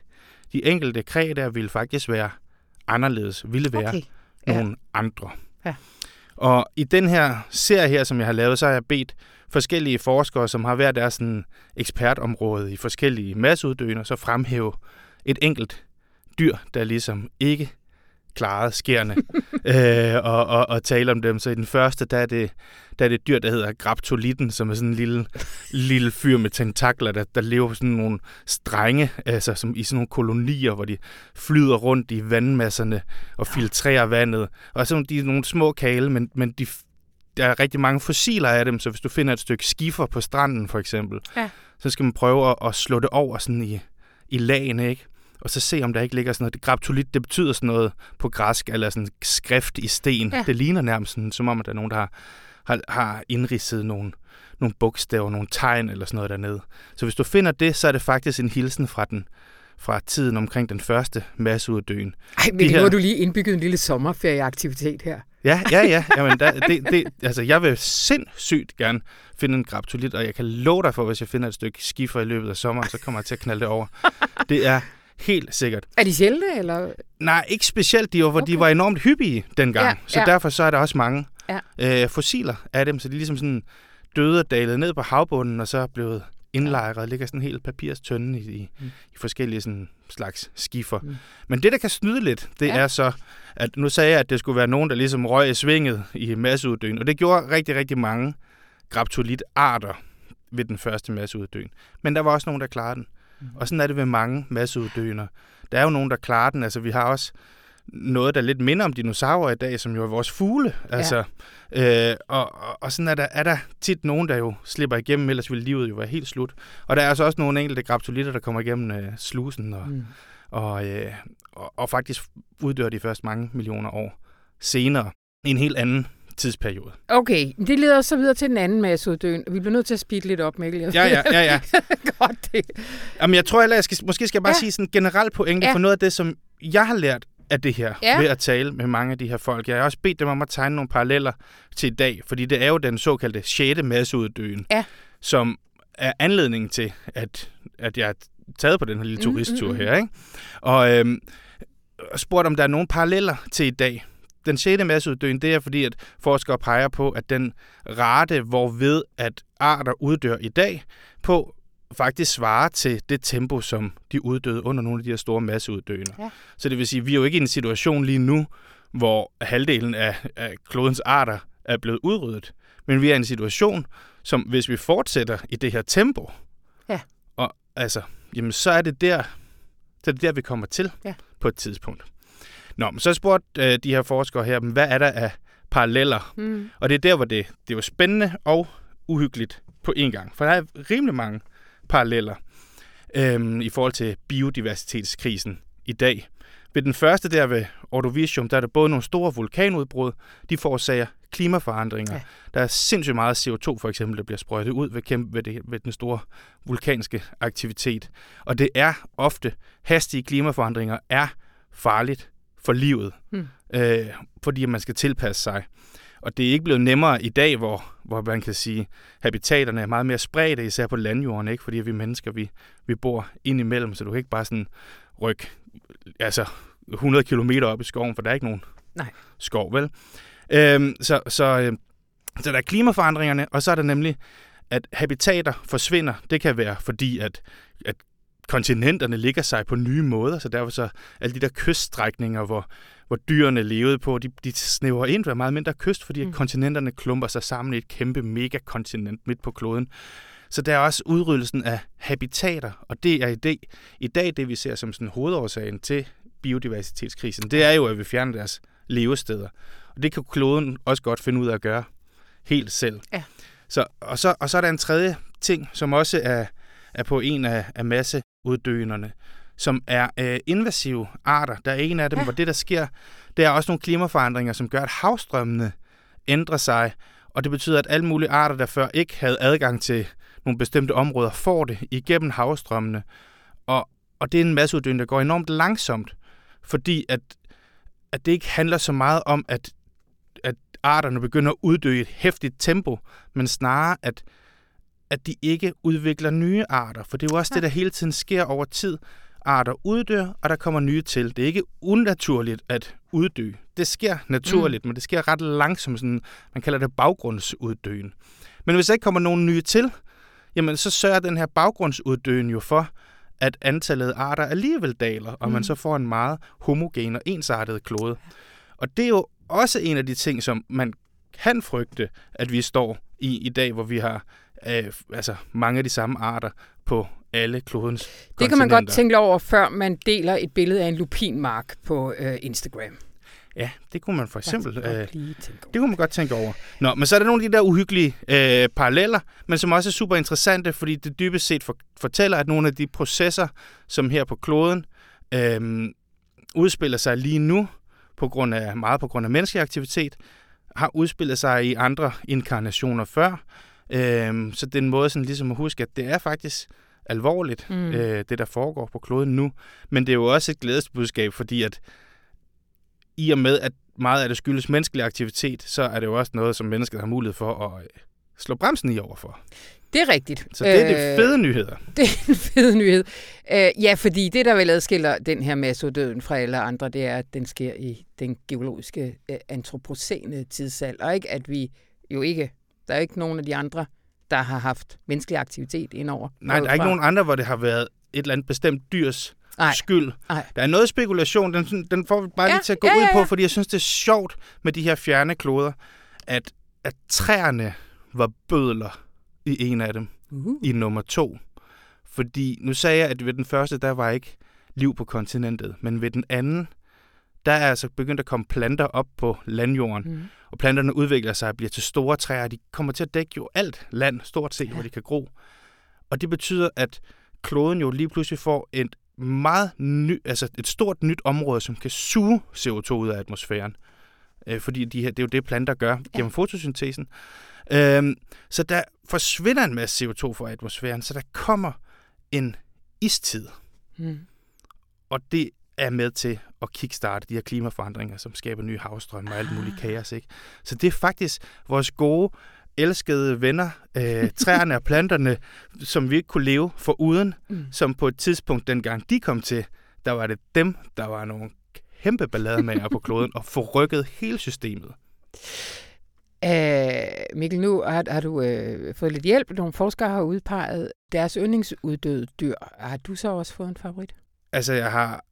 [SPEAKER 5] de enkelte kræ der ville faktisk være anderledes, ville være
[SPEAKER 1] Okay.
[SPEAKER 5] ja.
[SPEAKER 1] Ja.
[SPEAKER 5] nogle andre.
[SPEAKER 1] Ja.
[SPEAKER 5] Og i den her serie her, som jeg har lavet, så har jeg bedt forskellige forskere, som har hver deres sådan, ekspertområde i forskellige masseuddøende, så fremhæve et enkelt dyr, der ligesom ikke klarede skærende, øh, og, og, og tale om dem. Så i den første, der er det, der er det et dyr, der hedder graptolitten, som er sådan en lille, lille fyr med tentakler, der, der lever på sådan nogle strenge, altså som i sådan nogle kolonier, hvor de flyder rundt i vandmasserne og filtrerer vandet. Og så de er nogle små kale, men, men de, der er rigtig mange fossiler af dem, så hvis du finder et stykke skifer på stranden for eksempel,
[SPEAKER 1] Ja.
[SPEAKER 5] så skal man prøve at, at slå det over sådan i, i lagene, ikke? Og så se, om der ikke ligger sådan noget. Graptolit, det betyder sådan noget på græsk, eller sådan skrift i sten.
[SPEAKER 1] Ja.
[SPEAKER 5] Det ligner nærmest sådan, som om, at der er nogen, der har, har, har indridset nogle, nogle bogstaver, nogle tegn eller sådan noget dernede. Så hvis du finder det, så er det faktisk en hilsen fra den fra tiden omkring den første masseuddøen.
[SPEAKER 1] Ej, men
[SPEAKER 5] De
[SPEAKER 1] nu
[SPEAKER 5] her-
[SPEAKER 1] har du lige indbygget en lille sommerferieaktivitet her.
[SPEAKER 5] Ja, ja, ja. Jamen, der, det, det, altså, jeg vil sindssygt gerne finde en graptolit, og jeg kan love dig for, hvis jeg finder et stykke skifer i løbet af sommeren, så kommer jeg til at knalde det over. Det er helt sikkert.
[SPEAKER 1] Er de sjældne, eller?
[SPEAKER 5] Nej, ikke specielt. De var, okay.
[SPEAKER 1] Okay.
[SPEAKER 5] de var enormt hyppige dengang,
[SPEAKER 1] Ja,
[SPEAKER 5] ja, så
[SPEAKER 1] ja.
[SPEAKER 5] derfor så er der også mange
[SPEAKER 1] Ja.
[SPEAKER 5] øh, fossiler af dem, så de ligesom sådan døde og dalet ned på havbunden, og så er blevet indlejret, ligger sådan en helt papirstønde i, i,
[SPEAKER 1] Mm.
[SPEAKER 5] i forskellige sådan slags skifer.
[SPEAKER 1] Mm.
[SPEAKER 5] Men det, der kan snyde lidt, det
[SPEAKER 1] Ja.
[SPEAKER 5] ja. er så, at nu sagde jeg, at det skulle være nogen, der ligesom røg i svinget i masseuddøen, og det gjorde rigtig, rigtig mange graptolit-arter ved den første masseuddøen. Men der var også nogen, der klarede den.
[SPEAKER 1] Mm.
[SPEAKER 5] Og sådan er det ved mange masseuddøner. Der er jo nogen, der klarer den. Altså, vi har også noget, der lidt minder om dinosaurer i dag, som jo er vores fugle. Altså, øh, og, og, og sådan er der, er der tit nogen, der jo slipper igennem, ellers vil livet jo være helt slut. Og der er altså også nogle enkelte graptolitter, der kommer igennem øh, slusen og,
[SPEAKER 1] Mm.
[SPEAKER 5] og, øh, og, og faktisk uddør de først mange millioner år senere en helt anden tidsperiode.
[SPEAKER 1] Okay, det leder os så videre til den anden masseuddøen. Vi bliver nødt til at speede lidt op, Mikkel.
[SPEAKER 5] Ja, ja, ja, ja.
[SPEAKER 1] Godt det.
[SPEAKER 5] Jamen, jeg tror heller, jeg skal, måske skal jeg bare
[SPEAKER 1] Ja.
[SPEAKER 5] sige sådan en generel pointe
[SPEAKER 1] Ja.
[SPEAKER 5] for noget af det, som jeg har lært af det her,
[SPEAKER 1] Ja.
[SPEAKER 5] ved at tale med mange af de her folk. Jeg har også bedt dem om at tegne nogle paralleller til i dag, fordi det er jo den såkaldte 6. masseuddøen,
[SPEAKER 1] Ja.
[SPEAKER 5] som er anledningen til, at, at jeg er taget på den her lille
[SPEAKER 1] Mm,
[SPEAKER 5] turisttur
[SPEAKER 1] mm, mm.
[SPEAKER 5] her. Ikke? Og øhm, spurgt, om der er nogle paralleller til i dag. Den 6. masseuddøen, det er fordi, at forskere peger på, at den rate, hvorved at arter uddør i dag, på faktisk svarer til det tempo, som de uddøde under nogle af de her store masseuddøende.
[SPEAKER 1] Ja.
[SPEAKER 5] Så det vil sige, at vi er jo ikke i en situation lige nu, hvor halvdelen af, af klodens arter er blevet udryddet. Men vi er i en situation, som hvis vi fortsætter i det her tempo,
[SPEAKER 1] Ja.
[SPEAKER 5] og altså, jamen, så er det der, så er det der, vi kommer til
[SPEAKER 1] Ja.
[SPEAKER 5] på et tidspunkt. Nå, men så spurgte øh, de her forskere her, hvad er der af paralleller
[SPEAKER 1] Mm.
[SPEAKER 5] og det er der, hvor det, det jo spændende og uhyggeligt på én gang. For der er rimelig mange paralleller øhm, i forhold til biodiversitetskrisen i dag. Ved den første der ved Ordovicium, der er der både nogle store vulkanudbrud, de forårsager klimaforandringer.
[SPEAKER 1] Ja.
[SPEAKER 5] Der er sindssygt meget CO2 for eksempel, der bliver sprøjtet ud ved, kæmpe, ved, det, ved den store vulkanske aktivitet. Og det er ofte, hastige klimaforandringer er farligt for livet,
[SPEAKER 1] Hmm.
[SPEAKER 5] øh, fordi man skal tilpasse sig. og det er ikke blevet nemmere i dag, hvor, hvor man kan sige, habitaterne er meget mere spredte, især på landjorden, ikke? fordi vi mennesker, vi, vi bor ind imellem, så du kan ikke bare sådan rykke altså 100 km op i skoven, for der er ikke nogen
[SPEAKER 1] Nej.
[SPEAKER 5] skov, vel? Øhm, så, så, øh, så der er klimaforandringerne, og så er der nemlig, at habitater forsvinder. Det kan være fordi, at, at kontinenterne ligger sig på nye måder, så derfor så alle de der kyststrækninger, hvor, hvor dyrene levede på, de, de snæver ind ved meget mindre kyst, fordi mm. kontinenterne klumper sig sammen i et kæmpe megakontinent midt på kloden. Så der er også udryddelsen af habitater, og det er i dag, i dag det, vi ser som sådan hovedårsagen til biodiversitetskrisen. Det er jo, at vi fjerner deres levesteder. Og det kan kloden også godt finde ud af at gøre helt selv.
[SPEAKER 1] Ja.
[SPEAKER 5] Så, og, så, og så er der en tredje ting, som også er, er på en af, af masseuddøgnerne, som er øh, invasive arter. Der er en af dem, ja. hvor det, der sker, det er også nogle klimaforandringer, som gør, at havstrømmene ændrer sig, og det betyder, at alle mulige arter, der før ikke havde adgang til nogle bestemte områder, får det igennem havstrømmene. Og, og det er en masseuddøgning, der går enormt langsomt, fordi at, at det ikke handler så meget om, at, at arterne begynder at uddø i et hæftigt tempo, men snarere, at, at de ikke udvikler nye arter. For det er jo også ja. det, der hele tiden sker over tid. Arter uddør, og der kommer nye til. Det er ikke unaturligt at uddø. Det sker naturligt, mm. men det sker ret langsomt. Sådan, man kalder det baggrundsuddøen. Men hvis der ikke kommer nogen nye til, jamen så sørger den her baggrundsuddøen jo for, at antallet af arter alligevel daler, og mm. man så får en meget homogen og ensartet klode. Og det er jo også en af de ting, som man kan frygte, at vi står i i dag, hvor vi har øh, altså mange af de samme arter på alle klodens
[SPEAKER 1] Det kan man godt tænke over, før man deler et billede af en lupinmark på øh, Instagram.
[SPEAKER 5] Ja, det kunne man for eksempel... Øh, det kunne man godt tænke over. Nå, men så er der nogle af de der uhyggelige øh, paralleller, men som også er super interessante, fordi det dybest set for, fortæller, at nogle af de processer, som her på kloden øh, udspiller sig lige nu, på grund af, meget på grund af menneskelig aktivitet, har udspillet sig i andre inkarnationer før. Øh, så det er en måde sådan ligesom at huske, at det er faktisk alvorligt, mm. øh, det der foregår på kloden nu. Men det er jo også et glædesbudskab, fordi at i og med, at meget af det skyldes menneskelig aktivitet, så er det jo også noget, som mennesket har mulighed for at øh, slå bremsen i overfor.
[SPEAKER 1] Det er rigtigt.
[SPEAKER 5] Så det er de øh, fede nyheder.
[SPEAKER 1] Det er en fed nyhed. Øh, ja, fordi det, der vel adskiller den her massodøden fra alle andre, det er, at den sker i den geologiske øh, antropocene tidsalder. Ikke? At vi jo ikke, der er ikke nogen af de andre, der har haft menneskelig aktivitet indover.
[SPEAKER 5] Nej, der er ikke nogen andre, hvor det har været et eller andet bestemt dyrs Ej. skyld. Ej. Der er noget spekulation, den, den får vi bare ja, lige til at gå ja, ud ja, ja. på, fordi jeg synes, det er sjovt med de her fjerne kloder, at, at træerne var bødler i en af dem, uh. i nummer to. Fordi nu sagde jeg, at ved den første, der var ikke liv på kontinentet, men ved den anden, der er altså begyndt at komme planter op på landjorden, mm. Og planterne udvikler sig og bliver til store træer. De kommer til at dække jo alt land, stort set, ja. hvor de kan gro. Og det betyder, at kloden jo lige pludselig får et meget ny, altså et stort nyt område, som kan suge CO2 ud af atmosfæren. Øh, fordi de her, det er jo det, planter gør gennem ja. fotosyntesen. Øhm, så der forsvinder en masse CO2 fra atmosfæren, så der kommer en istid. Mm. Og det er med til at kickstarte de her klimaforandringer, som skaber nye havstrømme og alt muligt ah. kaos. Ikke? Så det er faktisk vores gode, elskede venner, øh, træerne og planterne, som vi ikke kunne leve for uden, mm. som på et tidspunkt, dengang de kom til, der var det dem, der var nogle kæmpe ballademager på kloden og forrykkede hele systemet.
[SPEAKER 1] Uh, Mikkel, nu har, har du uh, fået lidt hjælp. Nogle forskere har udpeget deres yndlingsuddøde dyr. Har du så også fået en favorit?
[SPEAKER 5] Altså, jeg har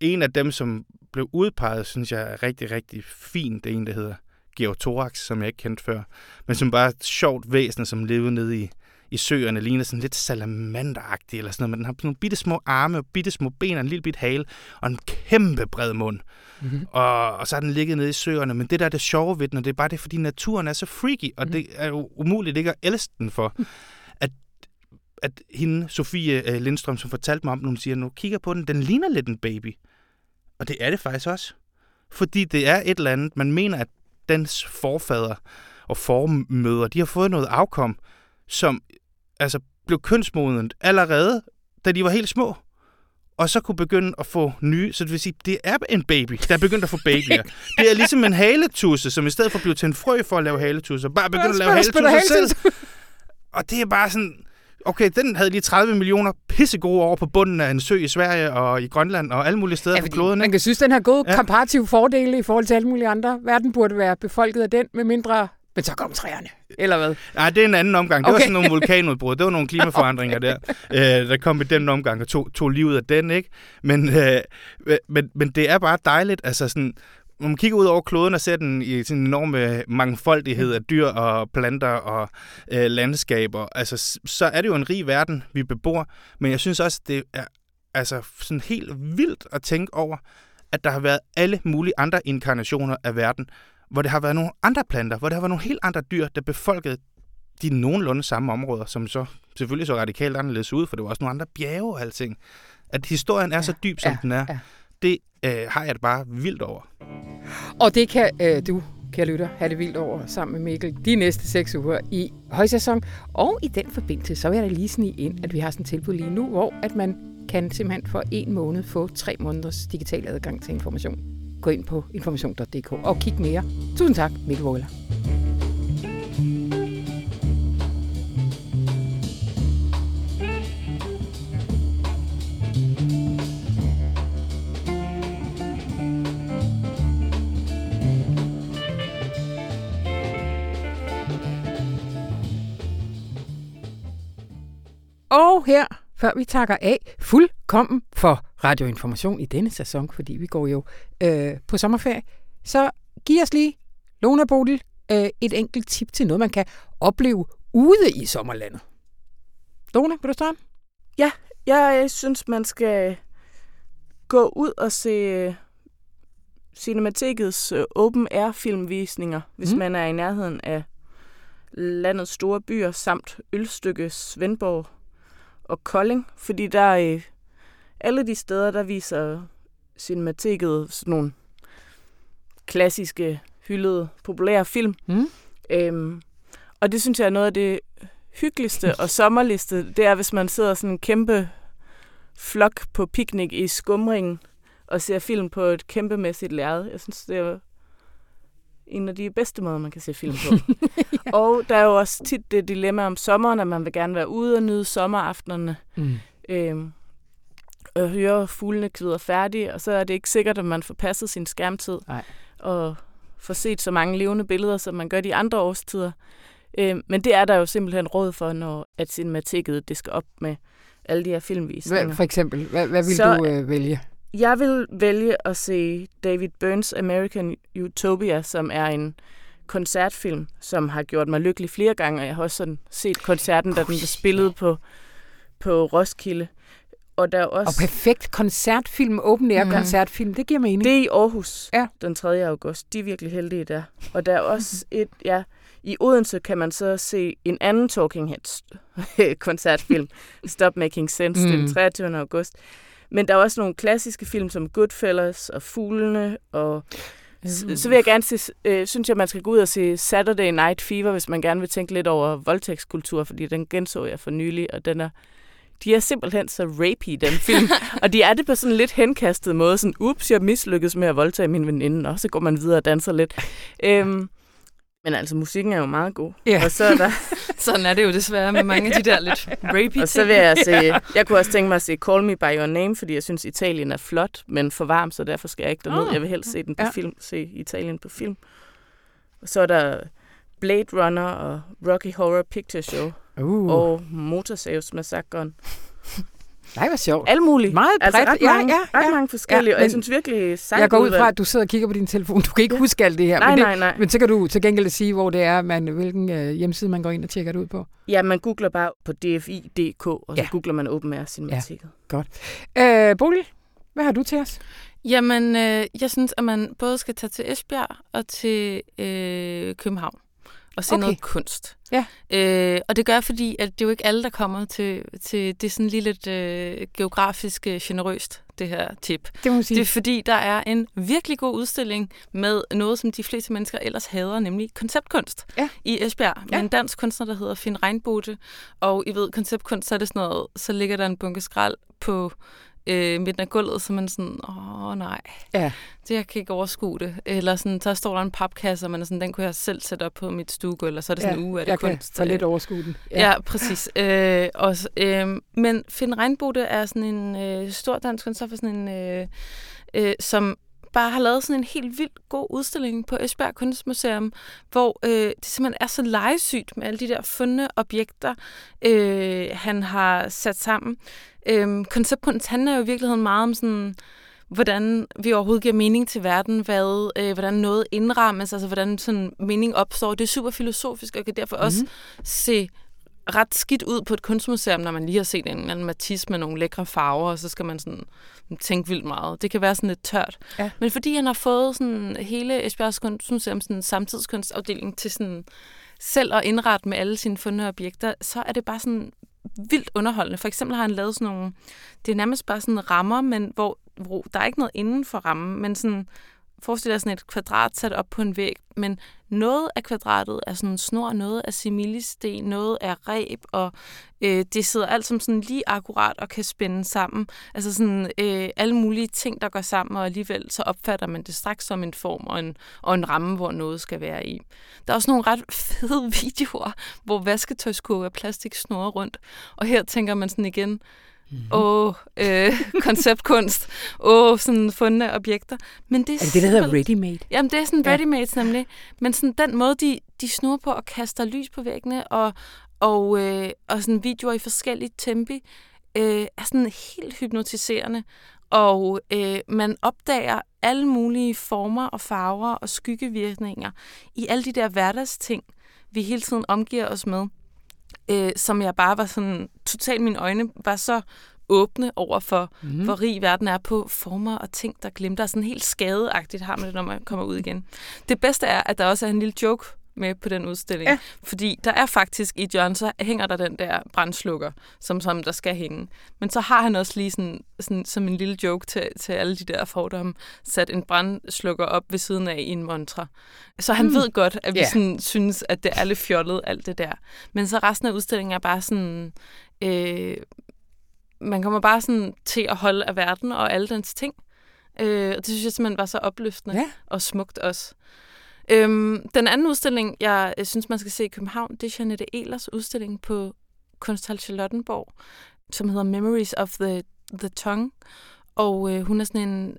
[SPEAKER 5] en af dem, som blev udpeget, synes jeg er rigtig, rigtig fin. Det er en, der hedder Geothorax, som jeg ikke kendte før. Men som bare er et sjovt væsen, som levede nede i, i søerne, ligner sådan lidt salamanderagtig eller sådan noget. Men den har nogle bitte små arme og bitte små ben og en lille bit hale og en kæmpe bred mund. Mm-hmm. Og, og så har den ligget nede i søerne. Men det der er det sjove ved den, og det er bare det, fordi naturen er så freaky, og mm-hmm. det er jo umuligt ikke at elske den for. At, at hende, Sofie øh, Lindstrøm, som fortalte mig om den, hun siger, nu kigger på den, den ligner lidt en baby. Og det er det faktisk også. Fordi det er et eller andet, man mener, at dens forfader og formøder, de har fået noget afkom, som altså blev kønsmodent allerede, da de var helt små. og så kunne begynde at få nye. Så det vil sige, det er en baby, der er begyndt at få babyer. det er ligesom en haletusse, som i stedet for at blive til en frø for at lave haletusser, bare begyndt at lave haletusser selv. Og det er bare sådan, okay, den havde lige 30 millioner pissegode år på bunden af en sø i Sverige og i Grønland og alle mulige steder ja, på kloden.
[SPEAKER 1] Man kan synes, den har gode ja. komparative fordele i forhold til alle mulige andre. Verden burde være befolket af den, med mindre men så kom træerne, eller hvad?
[SPEAKER 5] Nej, det er en anden omgang. Det okay. var sådan nogle vulkanudbrud. Det var nogle klimaforandringer okay. der, øh, der kom i den omgang og tog, tog livet af den, ikke? Men, øh, men, men det er bare dejligt, altså sådan, når man kigger ud over kloden og ser den i sin enorme mangfoldighed af dyr og planter og øh, landskaber, altså, så er det jo en rig verden, vi bebor. Men jeg synes også, det er altså, sådan helt vildt at tænke over, at der har været alle mulige andre inkarnationer af verden, hvor det har været nogle andre planter, hvor det har været nogle helt andre dyr, der befolkede de nogenlunde samme områder, som så selvfølgelig så radikalt anderledes ud, for det var også nogle andre bjerge og alting. At historien er ja, så dyb, som ja, den er, ja. det øh, har jeg det bare vildt over.
[SPEAKER 1] Og det kan øh, du, kære lytter, have det vildt over sammen med Mikkel de næste seks uger i højsæson. Og i den forbindelse, så vil jeg da lige snige ind, at vi har sådan et tilbud lige nu, hvor at man kan simpelthen for en måned få tre måneders digital adgang til information. Gå ind på information.dk og kig mere. Tusind tak, Mikkel Wåler. Og her, før vi takker af fuldkommen for radioinformation i denne sæson, fordi vi går jo øh, på sommerferie, så giv os lige, Lona Bodil, øh, et enkelt tip til noget, man kan opleve ude i sommerlandet. Lona, vil du starte?
[SPEAKER 2] Ja, jeg synes, man skal gå ud og se øh, Cinematikets øh, open air filmvisninger, hvis mm. man er i nærheden af landets store byer, samt Ølstykke, Svendborg og Kolding, fordi der øh, alle de steder, der viser Cinematikket sådan nogle klassiske, hyldede, populære film. Mm. Øhm, og det synes jeg er noget af det hyggeligste og sommerligste, det er, hvis man sidder sådan en kæmpe flok på piknik i skumringen og ser film på et kæmpemæssigt lærred. Jeg synes, det er en af de bedste måder, man kan se film på. ja. Og der er jo også tit det dilemma om sommeren, at man vil gerne være ude og nyde sommeraftenerne. Mm. Øhm, og høre fuglene kvider færdige, og så er det ikke sikkert, at man får passet sin skærmtid. Nej. Og får set så mange levende billeder, som man gør de andre årstider. Øhm, men det er der jo simpelthen råd for, når at cinematikket det skal op med alle de her filmvisninger.
[SPEAKER 1] Hvad, for eksempel, hvad, hvad vil så, du øh, vælge?
[SPEAKER 2] Jeg vil vælge at se David Burns' American Utopia, som er en koncertfilm, som har gjort mig lykkelig flere gange, og jeg har også sådan set koncerten, da den blev spillet på, på Roskilde.
[SPEAKER 1] Og, der er også... og perfekt koncertfilm, open air mm. koncertfilm, det giver mening.
[SPEAKER 2] Det er i Aarhus ja. den 3. august. De er virkelig heldige der. Og der er også et, ja, i Odense kan man så se en anden Talking Heads koncertfilm, Stop Making Sense, mm. den 23. august. Men der er også nogle klassiske film som Goodfellas og Fuglene og mm. så vil jeg gerne se, øh, synes jeg, man skal gå ud og se Saturday Night Fever, hvis man gerne vil tænke lidt over voldtægtskultur, fordi den genså jeg for nylig, og den er, de er simpelthen så rapey, den film. og de er det på sådan en lidt henkastet måde. Sådan, ups, jeg mislykkedes med at voldtage min veninde, og så går man videre og danser lidt. Øhm, men altså, musikken er jo meget god.
[SPEAKER 3] Ja. Og så er der... Sådan er det jo desværre med mange af de der lidt rapey
[SPEAKER 2] Og så vil jeg se... Jeg kunne også tænke mig at se Call Me By Your Name, fordi jeg synes, Italien er flot, men for varm, så derfor skal jeg ikke derned. Oh. Jeg vil helst se den på ja. film, se Italien på film. Og så er der Blade Runner og Rocky Horror Picture Show. Uh. Og Motorsavsmassakren.
[SPEAKER 1] Nej, hvor sjovt.
[SPEAKER 2] Alle mulige.
[SPEAKER 1] Meget
[SPEAKER 2] altså, bredt. Altså, ret mange, ja, ja, ret mange forskellige, ja, og jeg synes virkelig
[SPEAKER 1] sejt Jeg går ud fra, at du sidder og kigger på din telefon. Du kan ikke ja. huske alt det her.
[SPEAKER 2] Nej,
[SPEAKER 1] men, det,
[SPEAKER 2] nej, nej.
[SPEAKER 1] men så kan du til gengæld sige, hvor det er, man, hvilken øh, hjemmeside man går ind og tjekker det ud på.
[SPEAKER 2] Ja, man googler bare på dfi.dk, og så ja. googler man Open Air Cinematikket.
[SPEAKER 1] Ja, godt. Øh, Bolig, hvad har du til os?
[SPEAKER 3] Jamen, øh, jeg synes, at man både skal tage til Esbjerg og til øh, København og se okay. noget kunst. Ja. Øh, og det gør fordi, at det er jo ikke alle, der kommer til, til det er sådan lige lidt øh, geografisk øh, generøst, det her tip.
[SPEAKER 1] Det, må sige.
[SPEAKER 3] det er fordi, der er en virkelig god udstilling med noget, som de fleste mennesker ellers hader, nemlig konceptkunst ja. i Esbjerg. Ja. Med en dansk kunstner, der hedder Finn Regnbote. Og I ved, konceptkunst, så er det sådan noget, så ligger der en bunke skrald på øh, midten af gulvet, så man sådan, åh nej,
[SPEAKER 1] Ja.
[SPEAKER 3] det jeg kan ikke overskue det. Eller sådan, så står der en papkasse, og man er sådan, den kunne jeg selv sætte op på mit stuegulv, og så er det sådan,
[SPEAKER 1] ja.
[SPEAKER 3] uge, er det
[SPEAKER 1] jeg
[SPEAKER 3] kunst?
[SPEAKER 1] kan for lidt overskue den.
[SPEAKER 3] Ja, ja præcis. øh, også, øh, men Finn Regnbode er sådan en øh, stor dansk kunstner, for sådan en, øh, øh, som bare har lavet sådan en helt vildt god udstilling på Esbjerg Kunstmuseum, hvor øh, det simpelthen er så legesygt med alle de der fundne objekter, øh, han har sat sammen. Øh, konceptkunst handler jo i virkeligheden meget om sådan hvordan vi overhovedet giver mening til verden, hvad, øh, hvordan noget indrammes, altså hvordan sådan mening opstår. Det er super filosofisk, og kan derfor mm-hmm. også se ret skidt ud på et kunstmuseum, når man lige har set en eller anden Matisse med nogle lækre farver, og så skal man sådan tænke vildt meget. Det kan være sådan lidt tørt.
[SPEAKER 1] Ja.
[SPEAKER 3] Men fordi han har fået sådan hele Esbjergs Kunstmuseum sådan samtidskunstafdeling til sådan selv at indrette med alle sine fundne objekter, så er det bare sådan vildt underholdende. For eksempel har han lavet sådan nogle, det er nærmest bare sådan rammer, men hvor, hvor der er ikke noget inden for rammen, men sådan, forestil dig sådan et kvadrat sat op på en væg, men noget af kvadratet er sådan en snor, noget er similisten, noget er reb, og øh, det sidder alt som sådan lige akkurat og kan spænde sammen. Altså sådan øh, alle mulige ting, der går sammen, og alligevel så opfatter man det straks som en form og en, og en ramme, hvor noget skal være i. Der er også nogle ret fede videoer, hvor vasketøjskurve af plastik snurrer rundt, og her tænker man sådan igen,
[SPEAKER 1] Mhm.
[SPEAKER 3] Åh, øh, konceptkunst. Åh, sådan fundne objekter. Men det er,
[SPEAKER 1] Er det det, der hedder ready-made?
[SPEAKER 3] Jamen, det er sådan
[SPEAKER 1] Ja.
[SPEAKER 3] ready-made nemlig. Men sådan den måde, de, de snurrer på og kaster lys på væggene, og, og, øh, og sådan videoer i forskellige tempi, øh, er sådan helt hypnotiserende. Og øh, man opdager alle mulige former og farver og skyggevirkninger i alle de der hverdagsting, vi hele tiden omgiver os med. Øh, som jeg bare var sådan, totalt mine øjne var så åbne over for, mm. hvor rig verden er på former og ting, der glimter. Sådan helt skadeagtigt har man det, når man kommer ud igen. Det bedste er, at der også er en lille joke med på den udstilling.
[SPEAKER 1] Ja.
[SPEAKER 3] Fordi der er faktisk i John, så hænger der den der brændslukker, som, som der skal hænge. Men så har han også lige sådan, sådan som en lille joke til, til alle de der fordomme, sat en brændslukker op ved siden af i en montre. Så han
[SPEAKER 1] Mm.
[SPEAKER 3] ved godt, at vi yeah. sådan, synes, at det er lidt fjollet, alt det der. Men så resten af udstillingen er bare sådan... Øh, man kommer bare sådan til at holde af verden og alle dens ting. Øh, og det synes jeg simpelthen var så opløftende
[SPEAKER 1] Ja.
[SPEAKER 3] og smukt også. Øhm, den anden udstilling, jeg synes, man skal se i København, det er Janette Elers udstilling på Kunsthal Charlottenborg, som hedder Memories of the, the Tongue. Og øh, hun er sådan en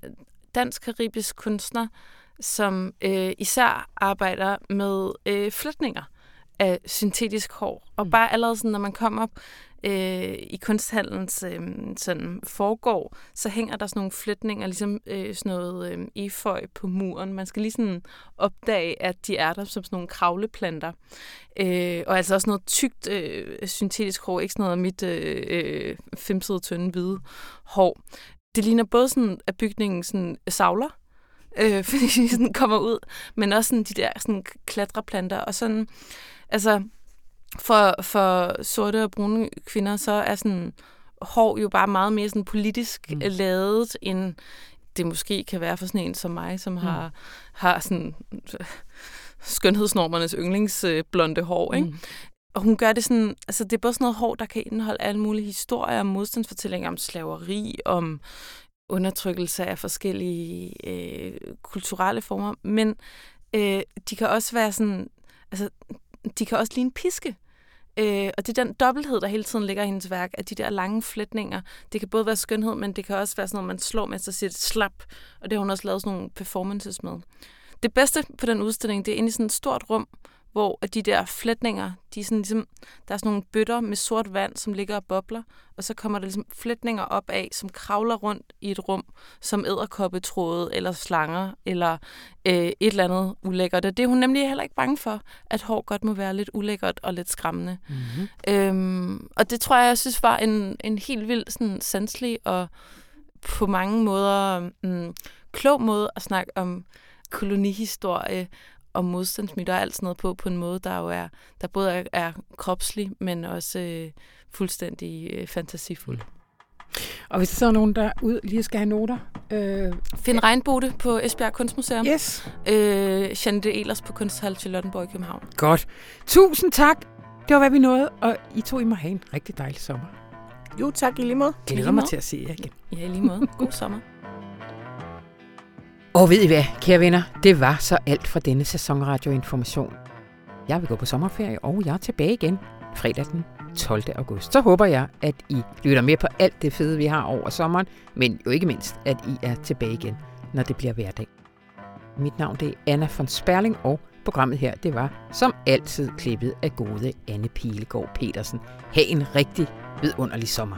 [SPEAKER 3] dansk-karibisk kunstner, som øh, især arbejder med øh, flætninger af syntetisk hår. Og
[SPEAKER 1] Mm.
[SPEAKER 3] bare allerede sådan, når man kommer op øh, i kunsthandlens øh, sådan foregår, så hænger der sådan nogle flytninger, ligesom øh, sådan noget øh, eføj på muren. Man skal lige sådan opdage, at de er der som sådan nogle kravleplanter. Øh, og altså også noget tykt øh, syntetisk hår, ikke sådan noget af mit øh, øh, femsede, tynde, hvide hår. Det ligner både sådan, at bygningen sådan savler, øh, fordi de sådan kommer ud, men også sådan de der sådan klatreplanter, og sådan, altså, for, for sorte og brune kvinder, så er sådan hår jo bare meget mere sådan politisk
[SPEAKER 1] Mm.
[SPEAKER 3] lavet, end det måske kan være for sådan en som mig, som mm. har, har sådan skønhedsnormernes yndlingsblonde hår, ikke?
[SPEAKER 1] Mm.
[SPEAKER 3] Og hun gør det sådan, altså det er både sådan noget hår, der kan indeholde alle mulige historier om modstandsfortællinger, om slaveri, om undertrykkelse af forskellige øh, kulturelle former, men øh, de kan også være sådan, altså de kan også ligne piske. Øh, og det er den dobbelthed, der hele tiden ligger i hendes værk, at de der lange flætninger, det kan både være skønhed, men det kan også være sådan noget, man slår med, så siger det slap. Og det har hun også lavet sådan nogle performances med. Det bedste på den udstilling, det er inde i sådan et stort rum, hvor at de der flætninger, de er sådan ligesom, der er sådan nogle bøtter med sort vand, som ligger og bobler, og så kommer der ligesom flætninger op af, som kravler rundt i et rum, som æderkoppetråde, eller slanger, eller øh, et eller andet ulækkert. Og det er hun nemlig heller ikke bange for, at hår godt må være lidt ulækkert og lidt skræmmende.
[SPEAKER 1] Mm-hmm.
[SPEAKER 3] Øhm, og det tror jeg, jeg synes var en, en helt vild sådan, sanselig og på mange måder mm, klog måde at snakke om kolonihistorie og modstandsmyter og alt sådan noget på, på en måde, der jo er, der både er, er kropslig, men også øh, fuldstændig øh, fantasifuld.
[SPEAKER 1] Og hvis der så er nogen, der ud lige skal have noter. Øh,
[SPEAKER 3] Find Regnbode på Esbjerg Kunstmuseum.
[SPEAKER 1] yes.
[SPEAKER 3] Øh, Jeanette Elers på Kunsthal Charlottenborg i København.
[SPEAKER 1] Godt. Tusind tak. Det var, hvad vi nåede. Og I to, I må have en rigtig dejlig sommer.
[SPEAKER 2] Jo, tak i lige måde.
[SPEAKER 1] Jeg glæder mig til at se jer igen.
[SPEAKER 3] Ja, i lige måde. God sommer.
[SPEAKER 1] Og ved I hvad, kære venner, det var så alt for denne sæson radioinformation. Jeg vil gå på sommerferie, og jeg er tilbage igen fredag den 12. august. Så håber jeg, at I lytter med på alt det fede, vi har over sommeren, men jo ikke mindst, at I er tilbage igen, når det bliver hverdag. Mit navn det er Anna von Sperling, og programmet her, det var som altid klippet af gode Anne Pilegaard Petersen. Ha' en rigtig vidunderlig sommer.